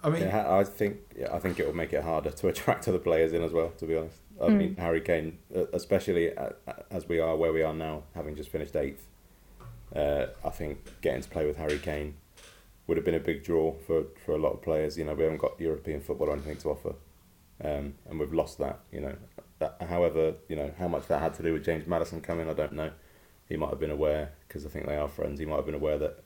Speaker 2: I mean,
Speaker 4: Yeah, I think yeah, I think it will make it harder to attract other players in as well. To be honest, I mean Harry Kane, uh, especially uh, as we are where we are now, having just finished eighth. Uh, I think getting to play with Harry Kane would have been a big draw for, for a lot of players. You know, we haven't got European football or anything to offer, um, and we've lost that. You know, that, however, you know how much that had to do with James Maddison coming, I don't know. He might have been aware because I think they are friends. He might have been aware that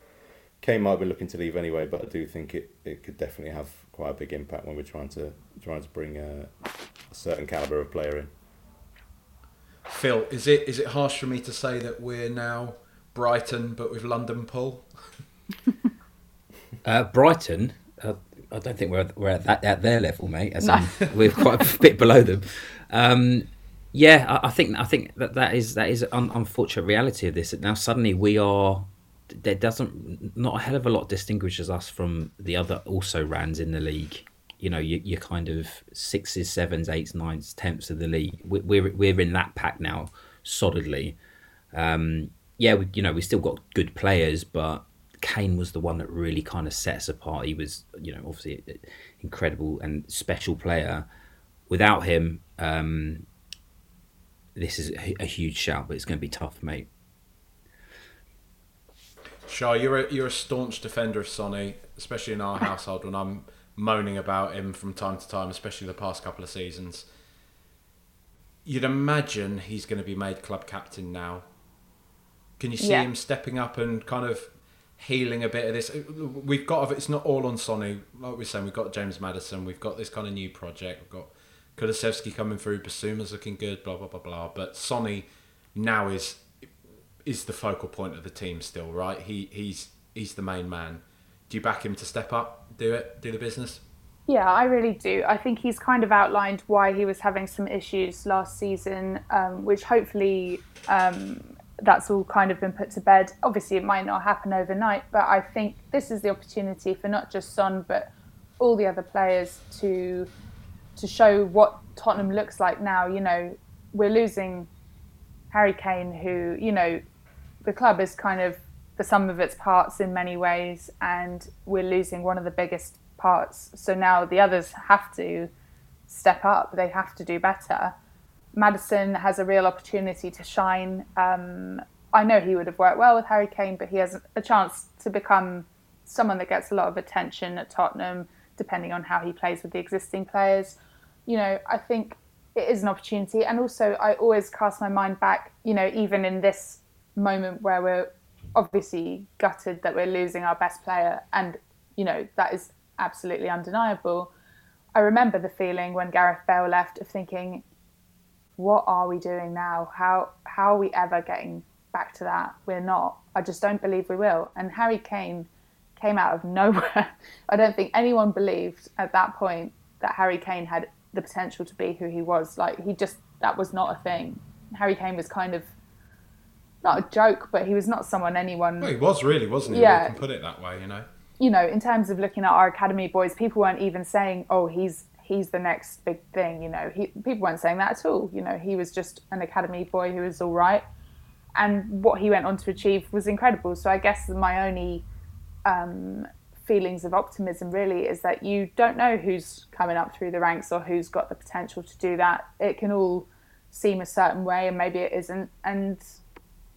Speaker 4: Kane might be looking to leave anyway, but I do think it, it could definitely have quite a big impact when we're trying to trying to bring a, a certain caliber of player in.
Speaker 2: Phil, is it is it harsh for me to say that we're now Brighton but with London pull?
Speaker 5: Uh, Brighton, uh, I don't think we're we're at that at their level, mate. As in, we're quite a bit below them. Um, yeah, I, I think I think that that is that is an unfortunate reality of this. That now suddenly we are there doesn't not a hell of a lot distinguishes us from the other also rans in the league. You know, you, you're kind of sixes, sevens, eights, nines, tenths of the league. We, we're we're in that pack now solidly. Um, yeah, we, you know, we still got good players, but Kane was the one that really kind of set us apart. He was, you know, obviously incredible and special player. Without him, um, this is a huge shout, but it's going to be tough, mate.
Speaker 2: Char, you're a, you're a staunch defender of Sonny, especially in our household when I'm moaning about him from time to time, especially the past couple of seasons. You'd imagine he's going to be made club captain now. Can you see
Speaker 3: Yeah.
Speaker 2: him stepping up and kind of healing a bit of this? We've got it's not all on Sonny. Like we we're saying, we've got James Maddison, we've got this kind of new project, we've got Kulusevski coming through, Bissouma's looking good, blah blah blah blah. But Sonny now is is the focal point of the team still, right? He he's he's the main man. Do you back him to step up, do it, do the business?
Speaker 3: Yeah, I really do. I think he's kind of outlined why he was having some issues last season, um, which hopefully um, that's all kind of been put to bed. Obviously, it might not happen overnight, but I think this is the opportunity for not just Son, but all the other players to to show what Tottenham looks like now. You know, we're losing Harry Kane, who you know, the club is kind of the sum of its parts in many ways, and we're losing one of the biggest parts. So now the others have to step up. They have to do better. Maddison has a real opportunity to shine. Um, I know he would have worked well with Harry Kane, but he has a chance to become someone that gets a lot of attention at Tottenham, depending on how he plays with the existing players. You know, I think it is an opportunity. And also, I always cast my mind back, you know, even in this moment where we're obviously gutted that we're losing our best player, and, you know, that is absolutely undeniable. I remember the feeling when Gareth Bale left of thinking, what are we doing now? How how are we ever getting back to that? We're not. I just don't believe we will. And Harry Kane came out of nowhere. I don't think anyone believed at that point that Harry Kane had the potential to be who he was. Like he just that was not a thing. Harry Kane was kind of not a joke, but he was not someone anyone.
Speaker 2: Well, he was really, wasn't he?
Speaker 3: Yeah.
Speaker 2: We can put it that way, you know.
Speaker 3: you know, in terms of looking at our academy boys, people weren't even saying, "Oh, he's he's the next big thing." You know, he, people weren't saying that at all. You know, he was just an academy boy who was all right, and what he went on to achieve was incredible. So I guess my only um, feelings of optimism really is that you don't know who's coming up through the ranks or who's got the potential to do that. It can all seem a certain way, and maybe it isn't. And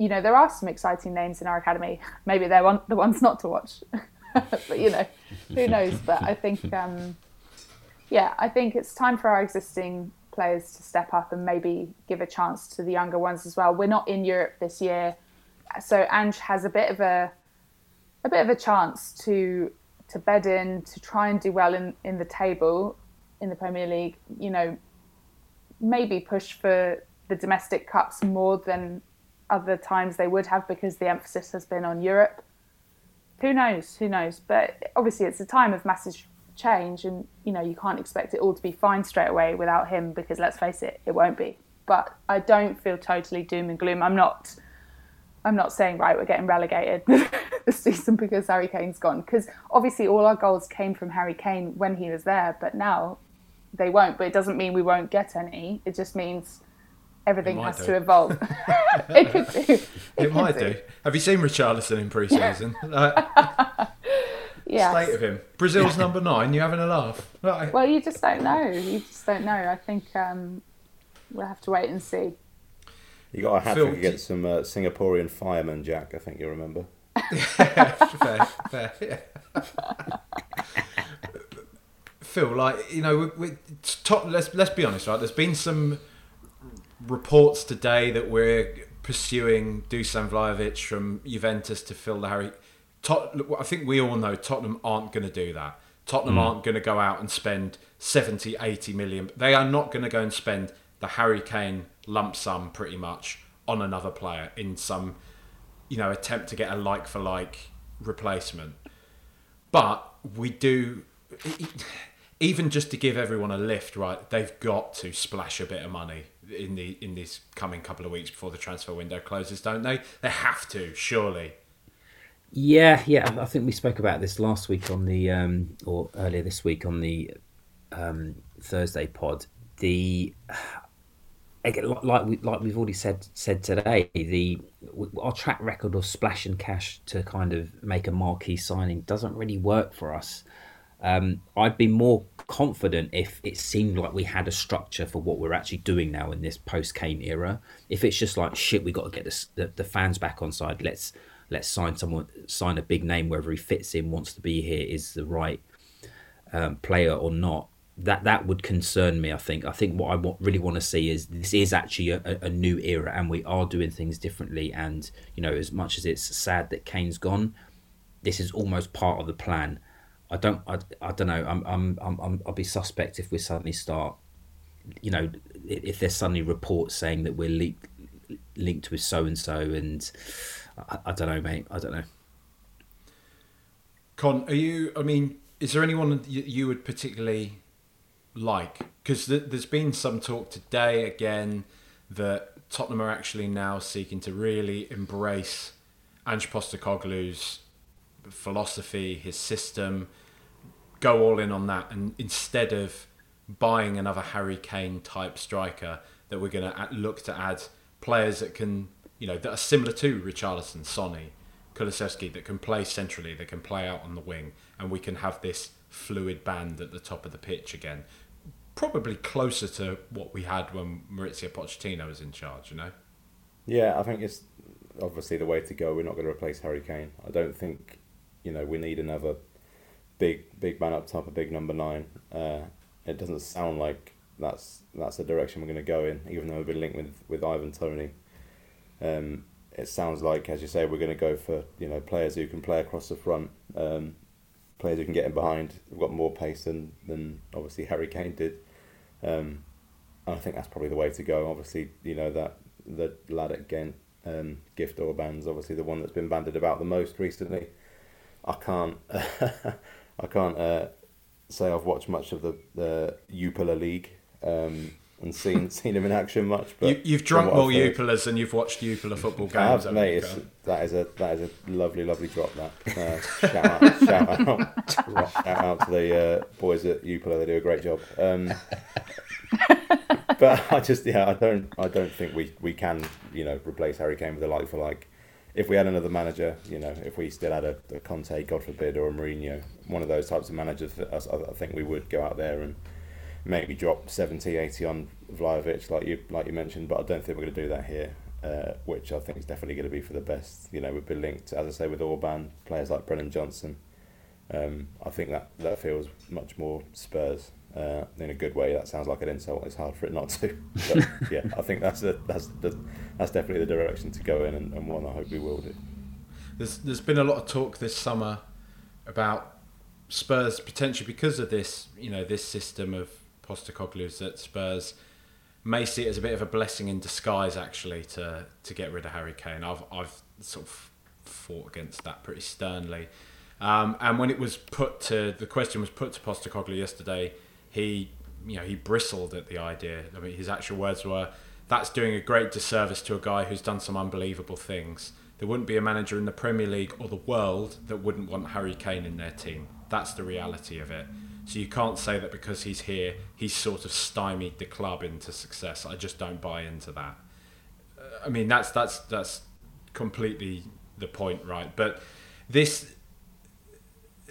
Speaker 3: you know, there are some exciting names in our academy. Maybe they're one, the ones not to watch. but you know, who knows? But I think, um, yeah, I think it's time for our existing players to step up and maybe give a chance to the younger ones as well. We're not in Europe this year, so Ange has a bit of a a bit of a chance to to bed in, to try and do well in, in the table in the Premier League. You know, maybe push for the domestic cups more than other times they would have because the emphasis has been on Europe who knows? Who knows? But obviously, it's a time of massive change, and you know you can't expect it all to be fine straight away without him because let's face it, it won't be. But I don't feel totally doom and gloom. I'm not. I'm not saying right we're getting relegated this season because Harry Kane's gone. Because obviously all our goals came from Harry Kane when he was there, but now they won't. But it doesn't mean we won't get any. It just means everything has
Speaker 2: do.
Speaker 3: to evolve. it could do. It,
Speaker 2: It might do. Have you seen Richarlison in pre-season? Like,
Speaker 3: Yeah.
Speaker 2: state of him. Brazil's number nine. You having a laugh? Right.
Speaker 3: Well, you just don't know. You just don't know. I think um, we'll have to wait and see.
Speaker 4: You got a hat trick against some uh, Singaporean firemen, Jack. I think you remember.
Speaker 2: fair, fair. Yeah. Phil, like you know, we, we, top, let's let's be honest, right? There's been some reports today that we're pursuing Dusan Vlahovic from Juventus to fill the Harry. Tot, I think we all know Tottenham aren't going to do that. Tottenham mm. aren't going to go out and spend 70, 80 million. They are not going to go and spend the Harry Kane lump sum pretty much on another player in some, you know, attempt to get a like for like replacement. But we do, even just to give everyone a lift, right? They've got to splash a bit of money in the in this coming couple of weeks before the transfer window closes, don't they? They have to, surely.
Speaker 5: Yeah, yeah. I think we spoke about this last week on the um, or earlier this week on the um, Thursday pod. The again, like we like we've already said said today, the our track record of splash and cash to kind of make a marquee signing doesn't really work for us. Um, I'd be more confident if it seemed like we had a structure for what we're actually doing now in this post Kane era. If it's just like shit, we got to get the the fans back on side. Let's let's sign someone, sign a big name wherever he fits in, wants to be here, is the right um, player or not. That that would concern me. I think. I think what I want, really want to see is this is actually a a new era, and we are doing things differently. And you know, as much as it's sad that Kane's gone, this is almost part of the plan. I don't. I, I don't know. I'm. I'm. I'm. I'll be suspect if we suddenly start. You know, if there's suddenly reports saying that we're linked linked with so and so, and I, don't know, mate. I don't know.
Speaker 2: Con, are you? I mean, is there anyone you, you would particularly like? Because th- there's been some talk today again that Tottenham are actually now seeking to really embrace Ange Postecoglou's philosophy, his system, go all in on that, and instead of buying another Harry Kane type striker, that we're going to look to add players that can, you know, that are similar to Richarlison, Sonny, Kulusevski, that can play centrally, that can play out on the wing, and we can have this fluid band at the top of the pitch again. Probably closer to what we had when Mauricio Pochettino was in charge, you know?
Speaker 4: Yeah, I think it's obviously the way to go. We're not going to replace Harry Kane. I don't think, you know, we need another big big man up top, a big number nine. Uh, it doesn't sound like that's that's the direction we're going to go in, even though we've been linked with, with Ivan Toney. Um, it sounds like, as you say, we're going to go for you know players who can play across the front, um, players who can get in behind. We've got more pace than, than obviously Harry Kane did, um, and I think that's probably the way to go. Obviously, you know that the lad at Ghent, um, Gift Orban's obviously the one that's been banded about the most recently. I can't, I can't uh, say I've watched much of the the Jupiler League um, and seen seen him in action much. But
Speaker 2: you, have drunk more Jupilers than you've watched Jupiler football games.
Speaker 4: Have, mate, that is a that is a lovely lovely drop. That uh, shout out shout out shout out to the uh, boys at Jupiler. They do a great job. Um, but I just yeah I don't I don't think we, we can you know replace Harry Kane with a like for like. If we had another manager, you know, if we still had a, a Conte, God forbid, or a Mourinho, one of those types of managers, I, I think we would go out there and maybe drop 70, 80 on Vlahovic, like you like you mentioned, but I don't think we're going to do that here. Uh, which I think is definitely going to be for the best. You know, we've been linked, as I say, with Orban, players like Brennan Johnson. Um, I think that, that feels much more Spurs uh, in a good way. That sounds like an insult. It's hard for it not to. But yeah, I think that's the, that's the, that's definitely the direction to go in, and, and one I hope we will do.
Speaker 2: There's there's been a lot of talk this summer about Spurs potentially because of this, you know, this system of Postecoglou's that Spurs may see it as a bit of a blessing in disguise, actually, to to get rid of Harry Kane. I've I've sort of fought against that pretty sternly. Um, and when it was put to the question was put to Postecoglou yesterday, he you know he bristled at the idea. I mean, his actual words were, "That's doing a great disservice to a guy who's done some unbelievable things." There wouldn't be a manager in the Premier League or the world that wouldn't want Harry Kane in their team. That's the reality of it. So you can't say that because he's here, he's sort of stymied the club into success. I just don't buy into that. Uh, I mean, that's that's that's completely the point, right? But this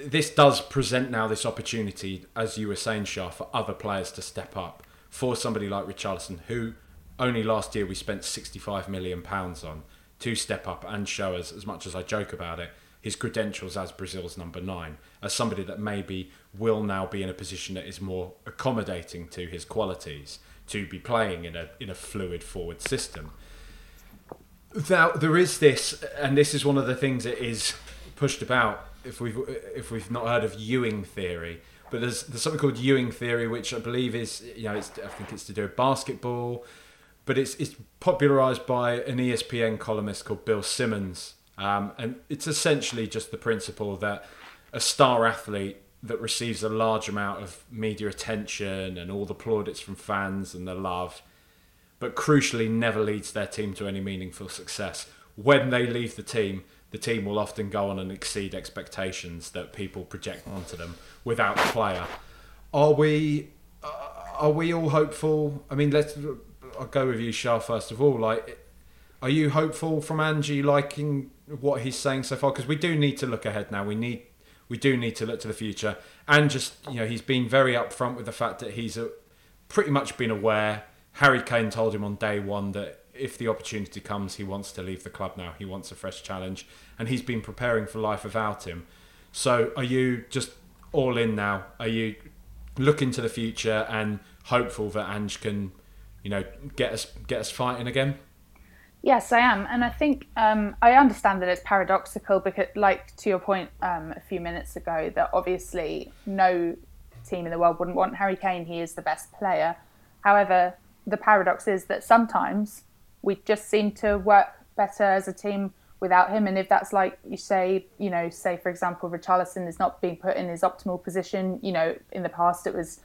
Speaker 2: this does present now this opportunity, as you were saying, Char, for other players to step up. For somebody like Richarlison, who only last year we spent sixty-five million pounds on, to step up and show us, as much as I joke about it, his credentials as Brazil's number nine, as somebody that maybe will now be in a position that is more accommodating to his qualities to be playing in a in a fluid forward system. Now there is this, and this is one of the things that is pushed about. If we've if we've not heard of Ewing theory, but there's there's something called Ewing theory, which I believe is you know it's, I think it's to do with basketball, but it's it's popularized by an ESPN columnist called Bill Simmons, um, and it's essentially just the principle that a star athlete that receives a large amount of media attention and all the plaudits from fans and the love, but crucially never leads their team to any meaningful success. When they leave the team, the team will often go on and exceed expectations that people project onto them without the player. Are we? Uh, are we all hopeful? I mean, let's. I'll go with you, Char. First of all, like, are you hopeful from Ange liking what he's saying so far? Because we do need to look ahead now. We need we do need to look to the future. And just, you know, he's been very upfront with the fact that he's a, uh, pretty much been aware. Harry Kane told him on day one that if the opportunity comes, he wants to leave the club now. He wants a fresh challenge. And he's been preparing for life without him. So are you just all in now? Are you looking to the future and hopeful that Ange can, you know, get us get us fighting again?
Speaker 3: Yes, I am, and I think um, I understand that it's paradoxical because, like to your point um, a few minutes ago, that obviously no team in the world wouldn't want Harry Kane. He is the best player. However, the paradox is that sometimes we just seem to work better as a team without him. And if that's like you say, you know, say for example, Richarlison is not being put in his optimal position. You know, in the past it was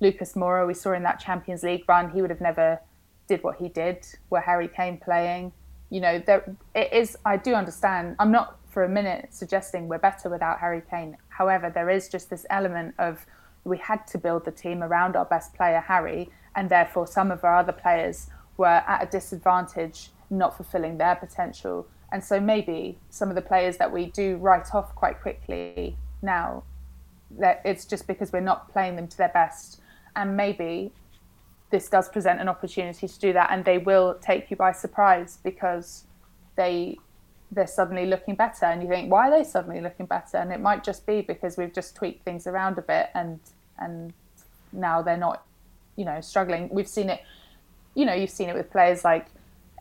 Speaker 3: Lucas Moura. We saw in that Champions League run, he would have never did what he did. Where Harry Kane playing, you know, there it is. I do understand. I'm not for a minute suggesting we're better without Harry Kane. However, there is just this element of we had to build the team around our best player, Harry, and therefore some of our other players were at a disadvantage, not fulfilling their potential. And so maybe some of the players that we do write off quite quickly now, that it's just because we're not playing them to their best. And maybe this does present an opportunity to do that, and they will take you by surprise because they they're suddenly looking better, and you think, why are they suddenly looking better? And it might just be because we've just tweaked things around a bit, and and now they're not, you know, struggling. We've seen it, you know, you've seen it with players like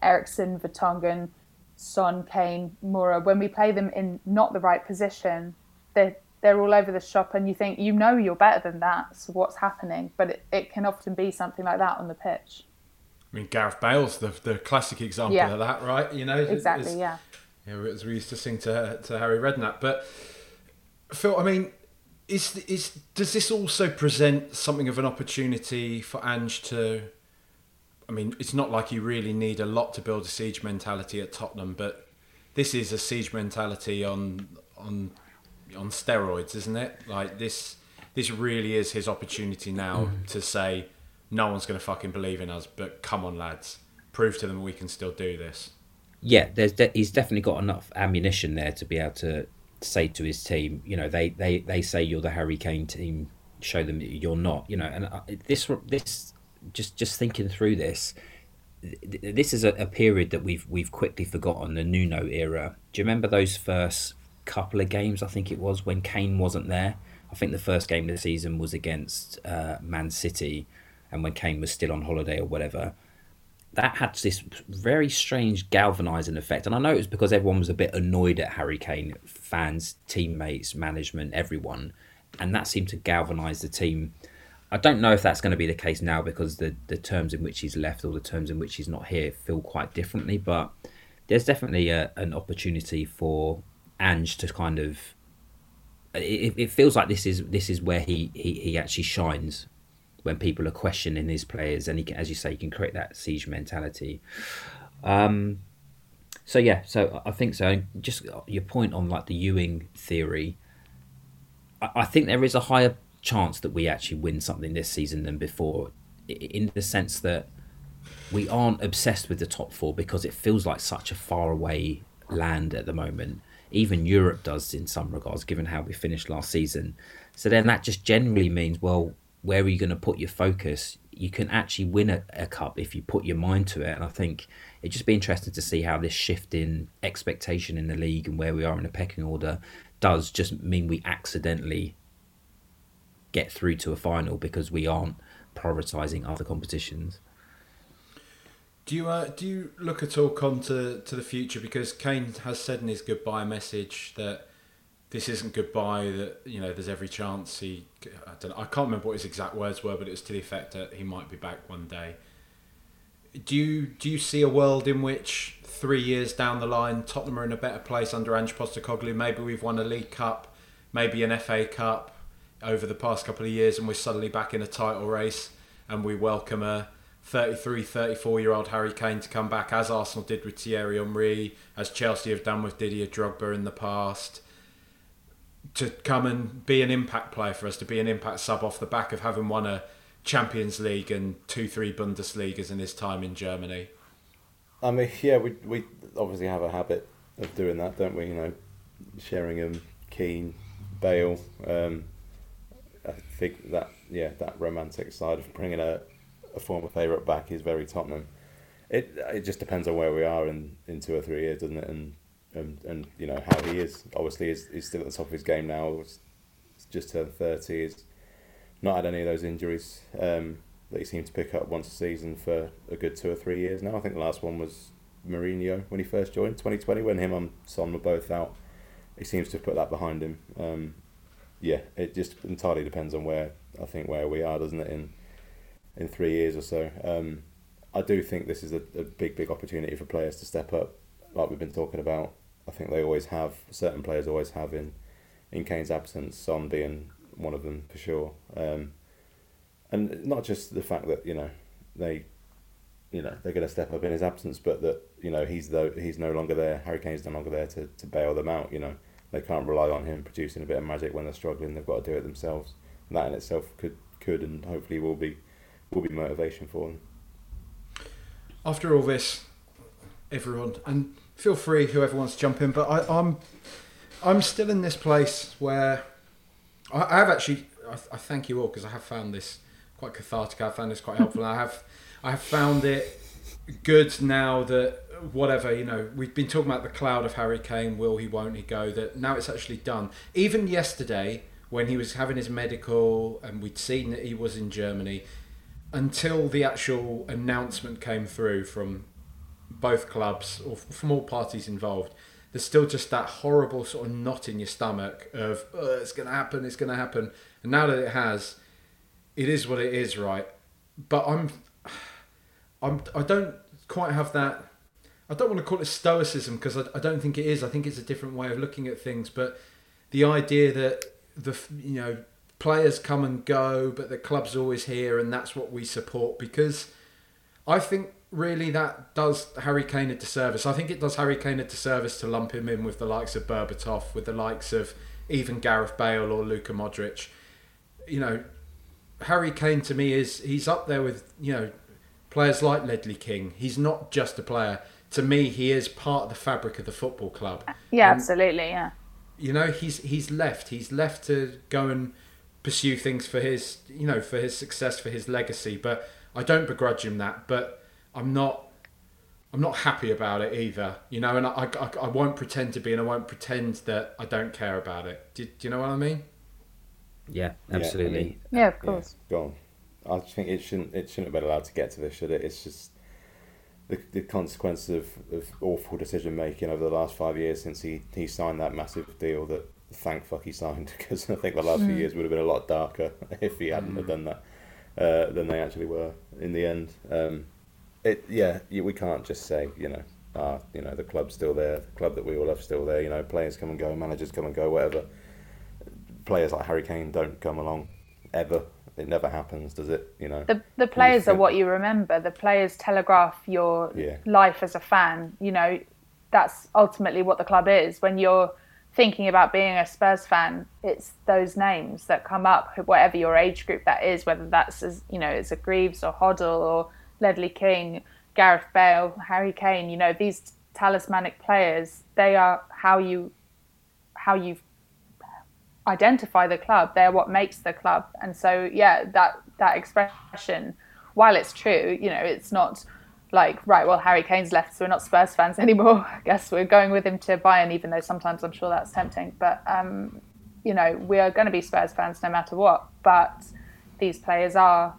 Speaker 3: Eriksen, Vertonghen, Son, Kane, Moura. When we play them in not the right position, they're they're all over the shop, and you think you know you're better than that. So what's happening? But it, it can often be something like that on the pitch.
Speaker 2: I mean, Gareth Bale's the the classic example
Speaker 3: Yeah.
Speaker 2: of that, right? You know,
Speaker 3: Exactly,
Speaker 2: it's-
Speaker 3: yeah.
Speaker 2: Yeah, as we used to sing to to Harry Redknapp. But Phil, I mean, is is does this also present something of an opportunity for Ange to? I mean, it's not like you really need a lot to build a siege mentality at Tottenham, but this is a siege mentality on on on steroids, isn't it? Like this, this really is his opportunity now mm. to say, no one's going to fucking believe in us, but come on, lads, prove to them we can still do this.
Speaker 5: yeah, there's de- he's definitely got enough ammunition there to be able to say to his team, you know, they they, they say you're the Harry Kane team, show them that you're not, you know, and I- this this just just thinking through this, this is a, a period that we've we've quickly forgotten the Nuno era. Do you remember those first couple of games? I think it was when Kane wasn't there. I think the first game of the season was against uh, Man City, and when Kane was still on holiday or whatever that had this very strange galvanizing effect. And I know it was because everyone was a bit annoyed at Harry Kane, fans, teammates, management, everyone. And that seemed to galvanize the team. I don't know if that's going to be the case now because the, the terms in which he's left or the terms in which he's not here feel quite differently. But there's definitely a, an opportunity for Ange to kind of. It, it feels like this is this is where he, he, he actually shines when people are questioning his players, and he can, as you say, he can create that siege mentality. Um, so yeah, so I think so. Just your point on like the Ewing theory, I, I think there is a higher chance that we actually win something this season than before, in the sense that we aren't obsessed with the top four because it feels like such a far away land at the moment. Even Europe does in some regards, given how we finished last season. So then that just generally means, well, where are you going to put your focus? You can actually win a, a cup if you put your mind to it. And I think it'd just be interesting to see how this shift in expectation in the league and where we are in the pecking order does just mean we accidentally get through to a final because we aren't prioritising other competitions.
Speaker 2: Do you uh, do you look at all con to, to the future because Kane has said in his goodbye message that this isn't goodbye that you know there's every chance he I don't I can't remember what his exact words were but it was to the effect that he might be back one day. Do you do you see a world in which three years down the line Tottenham are in a better place under Ange Postecoglou? Maybe we've won a League Cup, maybe an FA Cup over the past couple of years, and we're suddenly back in a title race, and we welcome a 33, 34 year old Harry Kane to come back, as Arsenal did with Thierry Henry, as Chelsea have done with Didier Drogba in the past, to come and be an impact player for us, to be an impact sub off the back of having won a Champions League and two, three Bundesligas in his time in Germany.
Speaker 4: I mean, yeah, we we obviously have a habit of doing that, don't we? You know, Sheringham, Keane, Bale. Um, I think that yeah, that romantic side of bringing a, a former favourite back is very Tottenham. It it just depends on where we are in, in two or three years, doesn't it? And and, and you know how he is. Obviously, he's, he's still at the top of his game now. He's just turned thirty. He's not had any of those injuries um, that he seemed to pick up once a season for a good two or three years now. I think the last one was Mourinho when he first joined, 2020, when him and Son were both out. He seems to have put that behind him. Um, yeah, it just entirely depends on where I think where we are, doesn't it? In in three years or so, um, I do think this is a, a big, big opportunity for players to step up, like we've been talking about. I think they always have certain players always have in in Kane's absence. Son being one of them for sure, um, and not just the fact that you know they you know they're going to step up in his absence, but that you know he's though he's no longer there. Harry Kane's no longer there to, to bail them out. You know they can't rely on him producing a bit of magic when they're struggling. They've got to do it themselves. And that in itself could could and hopefully will be will be motivation for them.
Speaker 2: After all this, everyone, and feel free whoever wants to jump in, but I, I'm I'm still in this place where I, I have actually I, I thank you all because I have found this quite cathartic. I found this quite helpful. I have I have found it good now that whatever you know we've been talking about the cloud of Harry Kane. Will he? Won't he go? That now it's actually done. Even yesterday when he was having his medical and we'd seen that he was in Germany until the actual announcement came through from both clubs or from all parties involved there's still just that horrible sort of knot in your stomach of oh, it's going to happen it's going to happen and now that it has it is what it is right but i'm i'm i don't quite have that i don't want to call it stoicism because I, I don't think it is i think it's a different way of looking at things but the idea that the you know players come and go, but the club's always here, and that's what we support because I think really that does Harry Kane a disservice. I think it does Harry Kane a disservice to lump him in with the likes of Berbatov, with the likes of even Gareth Bale or Luka Modric. You know, Harry Kane to me is he's up there with you know players like Ledley King. He's not just a player. To me, he is part of the fabric of the football club.
Speaker 3: Yeah, and, absolutely. Yeah.
Speaker 2: You know, he's he's left. He's left to go and pursue things for his, you know, for his success, for his legacy. But I don't begrudge him that. But I'm not, I'm not happy about it either. You know, and I, I, I won't pretend to be, and I won't pretend that I don't care about it. Do, do you know what I mean?
Speaker 5: Yeah, absolutely.
Speaker 3: Yeah, I mean, yeah of course.
Speaker 4: Yeah, go on. I think it shouldn't. It shouldn't have been allowed to get to this, should it? It's just the, the consequence of, of awful decision making over the last five years since he, he signed that massive deal that thank fuck he signed because I think the last mm. few years would have been a lot darker if he hadn't mm. have done that uh, than they actually were in the end. Um, it yeah, we can't just say you know ah you know the club's still there, the club that we all love still there. You know players come and go, managers come and go, whatever. Players like Harry Kane don't come along ever. It never happens, does it? You know.
Speaker 3: The the players are what you remember. The players telegraph your yeah. life as a fan. You know, that's ultimately what the club is. When you're thinking about being a Spurs fan, it's those names that come up, whatever your age group that is, whether that's as you know, it's a Greaves or Hoddle or Ledley King, Gareth Bale, Harry Kane. You know, these talismanic players, they are how you how you identify the club. They're what makes the club. And so yeah, that that expression, while it's true, you know, it's not like, right, well, Harry Kane's left, so we're not Spurs fans anymore. I guess we're going with him to Bayern, even though sometimes I'm sure that's tempting. But, um, you know, we are going to be Spurs fans no matter what. But these players are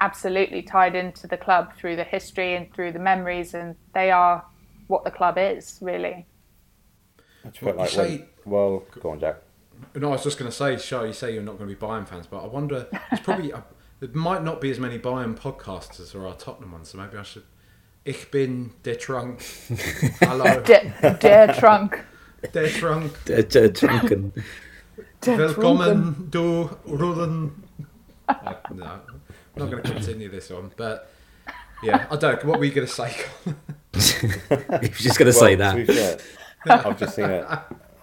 Speaker 3: absolutely tied into the club through the history and through the memories, and they are what the club is, really.
Speaker 4: Well, like say, when, well, go on, Jack.
Speaker 2: No, I was just going to say, Char, you say you're not going to be Bayern fans, but I wonder, it's probably, there might not be as many Bayern podcasts as there are Tottenham ones, so maybe I should Ich bin der Trunk.
Speaker 3: Hallo. Der, der Trunk.
Speaker 2: Der Trunk.
Speaker 5: Der, der Trunken.
Speaker 2: Willkommen, du Rullen. Uh, no, I'm not going to continue this one, but yeah, I don't. What were you going to say?
Speaker 5: You're just going to well, say that.
Speaker 4: Fair, I've just seen it.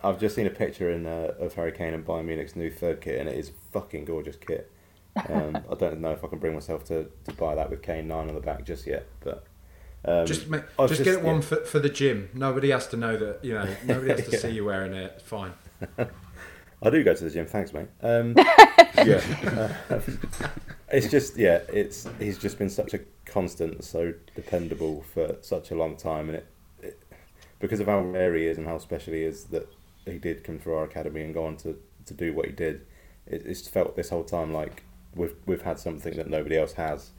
Speaker 4: I've just seen a picture in uh, of Harry Kane and Bayern Munich's new third kit, and it is fucking gorgeous kit. Um, I don't know if I can bring myself to, to buy that with Kane nine on the back just yet, but
Speaker 2: um, just make, just, just, get it one yeah. for, for the gym. Nobody has to know that. You know, nobody has to yeah. see you wearing it. fine.
Speaker 4: I do go to the gym. Thanks, mate. Um, yeah, uh, it's just yeah. It's he's just been such a constant, so dependable for such a long time, and it, it because of how rare he is and how special he is that he did come through our academy and go on to, to do what he did. It, it's felt this whole time like we've we've had something that nobody else has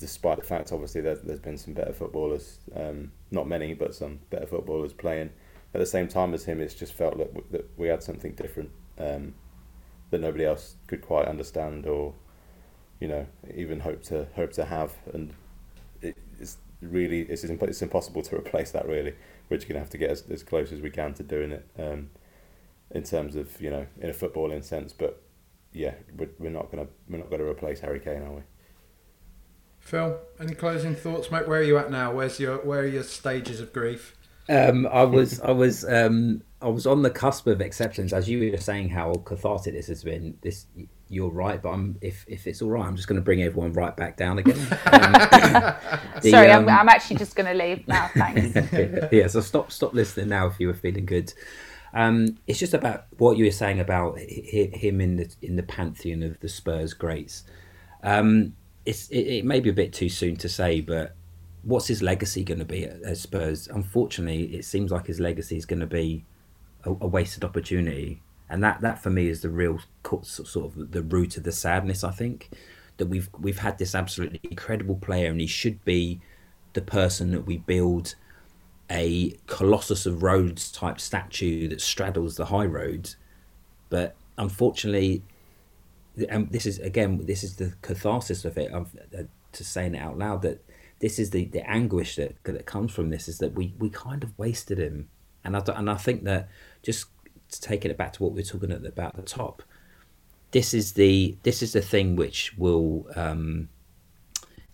Speaker 4: despite the fact obviously there's, there's been some better footballers, um, not many, but some better footballers playing at the same time as him. It's just felt that, w- that we had something different um, that nobody else could quite understand or, you know, even hope to hope to have. And it, it's really it's it's impossible to replace that really. We're just gonna have to get as, as close as we can to doing it um, in terms of you know in a footballing sense. But yeah, we're, we're not gonna we're not gonna replace Harry Kane, are we?
Speaker 2: Phil, any closing thoughts, mate? Where are you at now? Where's your where are your stages of grief?
Speaker 5: Um, I was I was um, I was on the cusp of acceptance, as you were saying how cathartic this has been. This you're right, but I'm if if it's all right, I'm just going to bring everyone right back down again. Um,
Speaker 3: the, Sorry, I'm, um, I'm actually just going to leave now. Thanks.
Speaker 5: yeah, so stop stop listening now if you were feeling good. Um, it's just about what you were saying about him in the in the pantheon of the Spurs greats. Um, it's it, it, may be a bit too soon to say, but what's his legacy going to be at, at, Spurs? Unfortunately, it seems like his legacy is going to be a, a, wasted opportunity, and that that for me is the real sort of the root of the sadness. I think that we've we've had this absolutely incredible player, and he should be the person that we build a Colossus of Rhodes type statue that straddles the high road, but unfortunately and this is again this is the catharsis of it of uh, to saying it out loud that this is the, the anguish that that comes from this is that we, we kind of wasted him. And I and I think that just taking it back to what we are talking about the top this is the this is the thing which will um,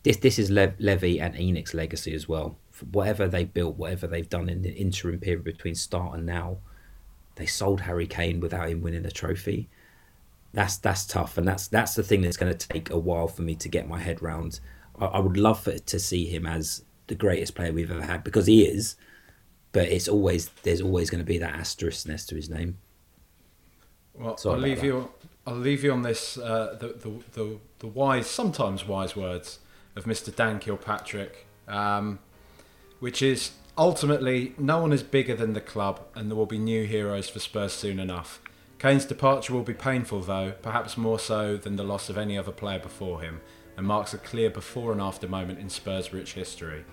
Speaker 5: this this is Le- Levy and ENIC's legacy as well whatever they built whatever they've done in the interim period between start and now they sold Harry Kane without him winning a trophy that's that's tough, and that's that's the thing that's going to take a while for me to get my head round. I, I would love for, to see him as the greatest player we've ever had because he is, but it's always there's always going to be that asterisk next to his name.
Speaker 2: Well, Sorry I'll leave that. you. I'll leave you on this. Uh, the, the the the wise, sometimes wise words of Mr. Dan Kilpatrick, um, which is ultimately no one is bigger than the club, and there will be new heroes for Spurs soon enough. Kane's departure will be painful, though, perhaps more so than the loss of any other player before him, and marks a clear before and after moment in Spurs' rich history,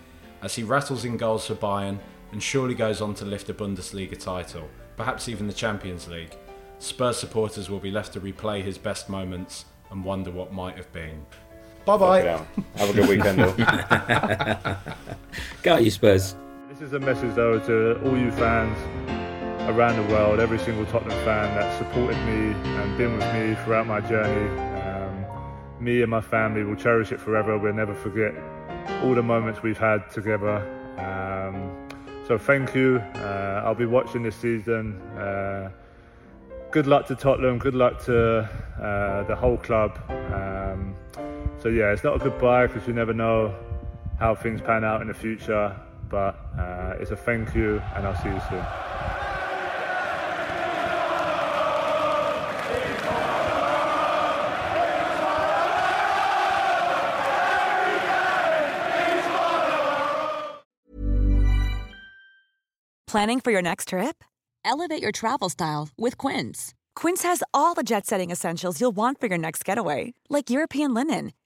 Speaker 2: as he rattles in goals for Bayern and surely goes on to lift a Bundesliga title, perhaps even the Champions League. Spurs supporters will be left to replay his best moments and wonder what might have been. Bye bye.
Speaker 4: Have a good weekend,
Speaker 5: Go you Spurs.
Speaker 7: This is a message though to all you fans around the world, every single Tottenham fan that supported me and been with me throughout my journey. Um, me and my family will cherish it forever. We'll never forget all the moments we've had together. Um, so thank you. Uh, I'll be watching this season. Uh, good luck to Tottenham. Good luck to uh, the whole club. Um, so yeah, it's not a goodbye because you never know how things pan out in the future. But uh, it's a thank you, and I'll see you soon.
Speaker 1: Planning for your next trip?
Speaker 8: Elevate your travel style with Quince.
Speaker 1: Quince has all the jet setting essentials you'll want for your next getaway, like European linen,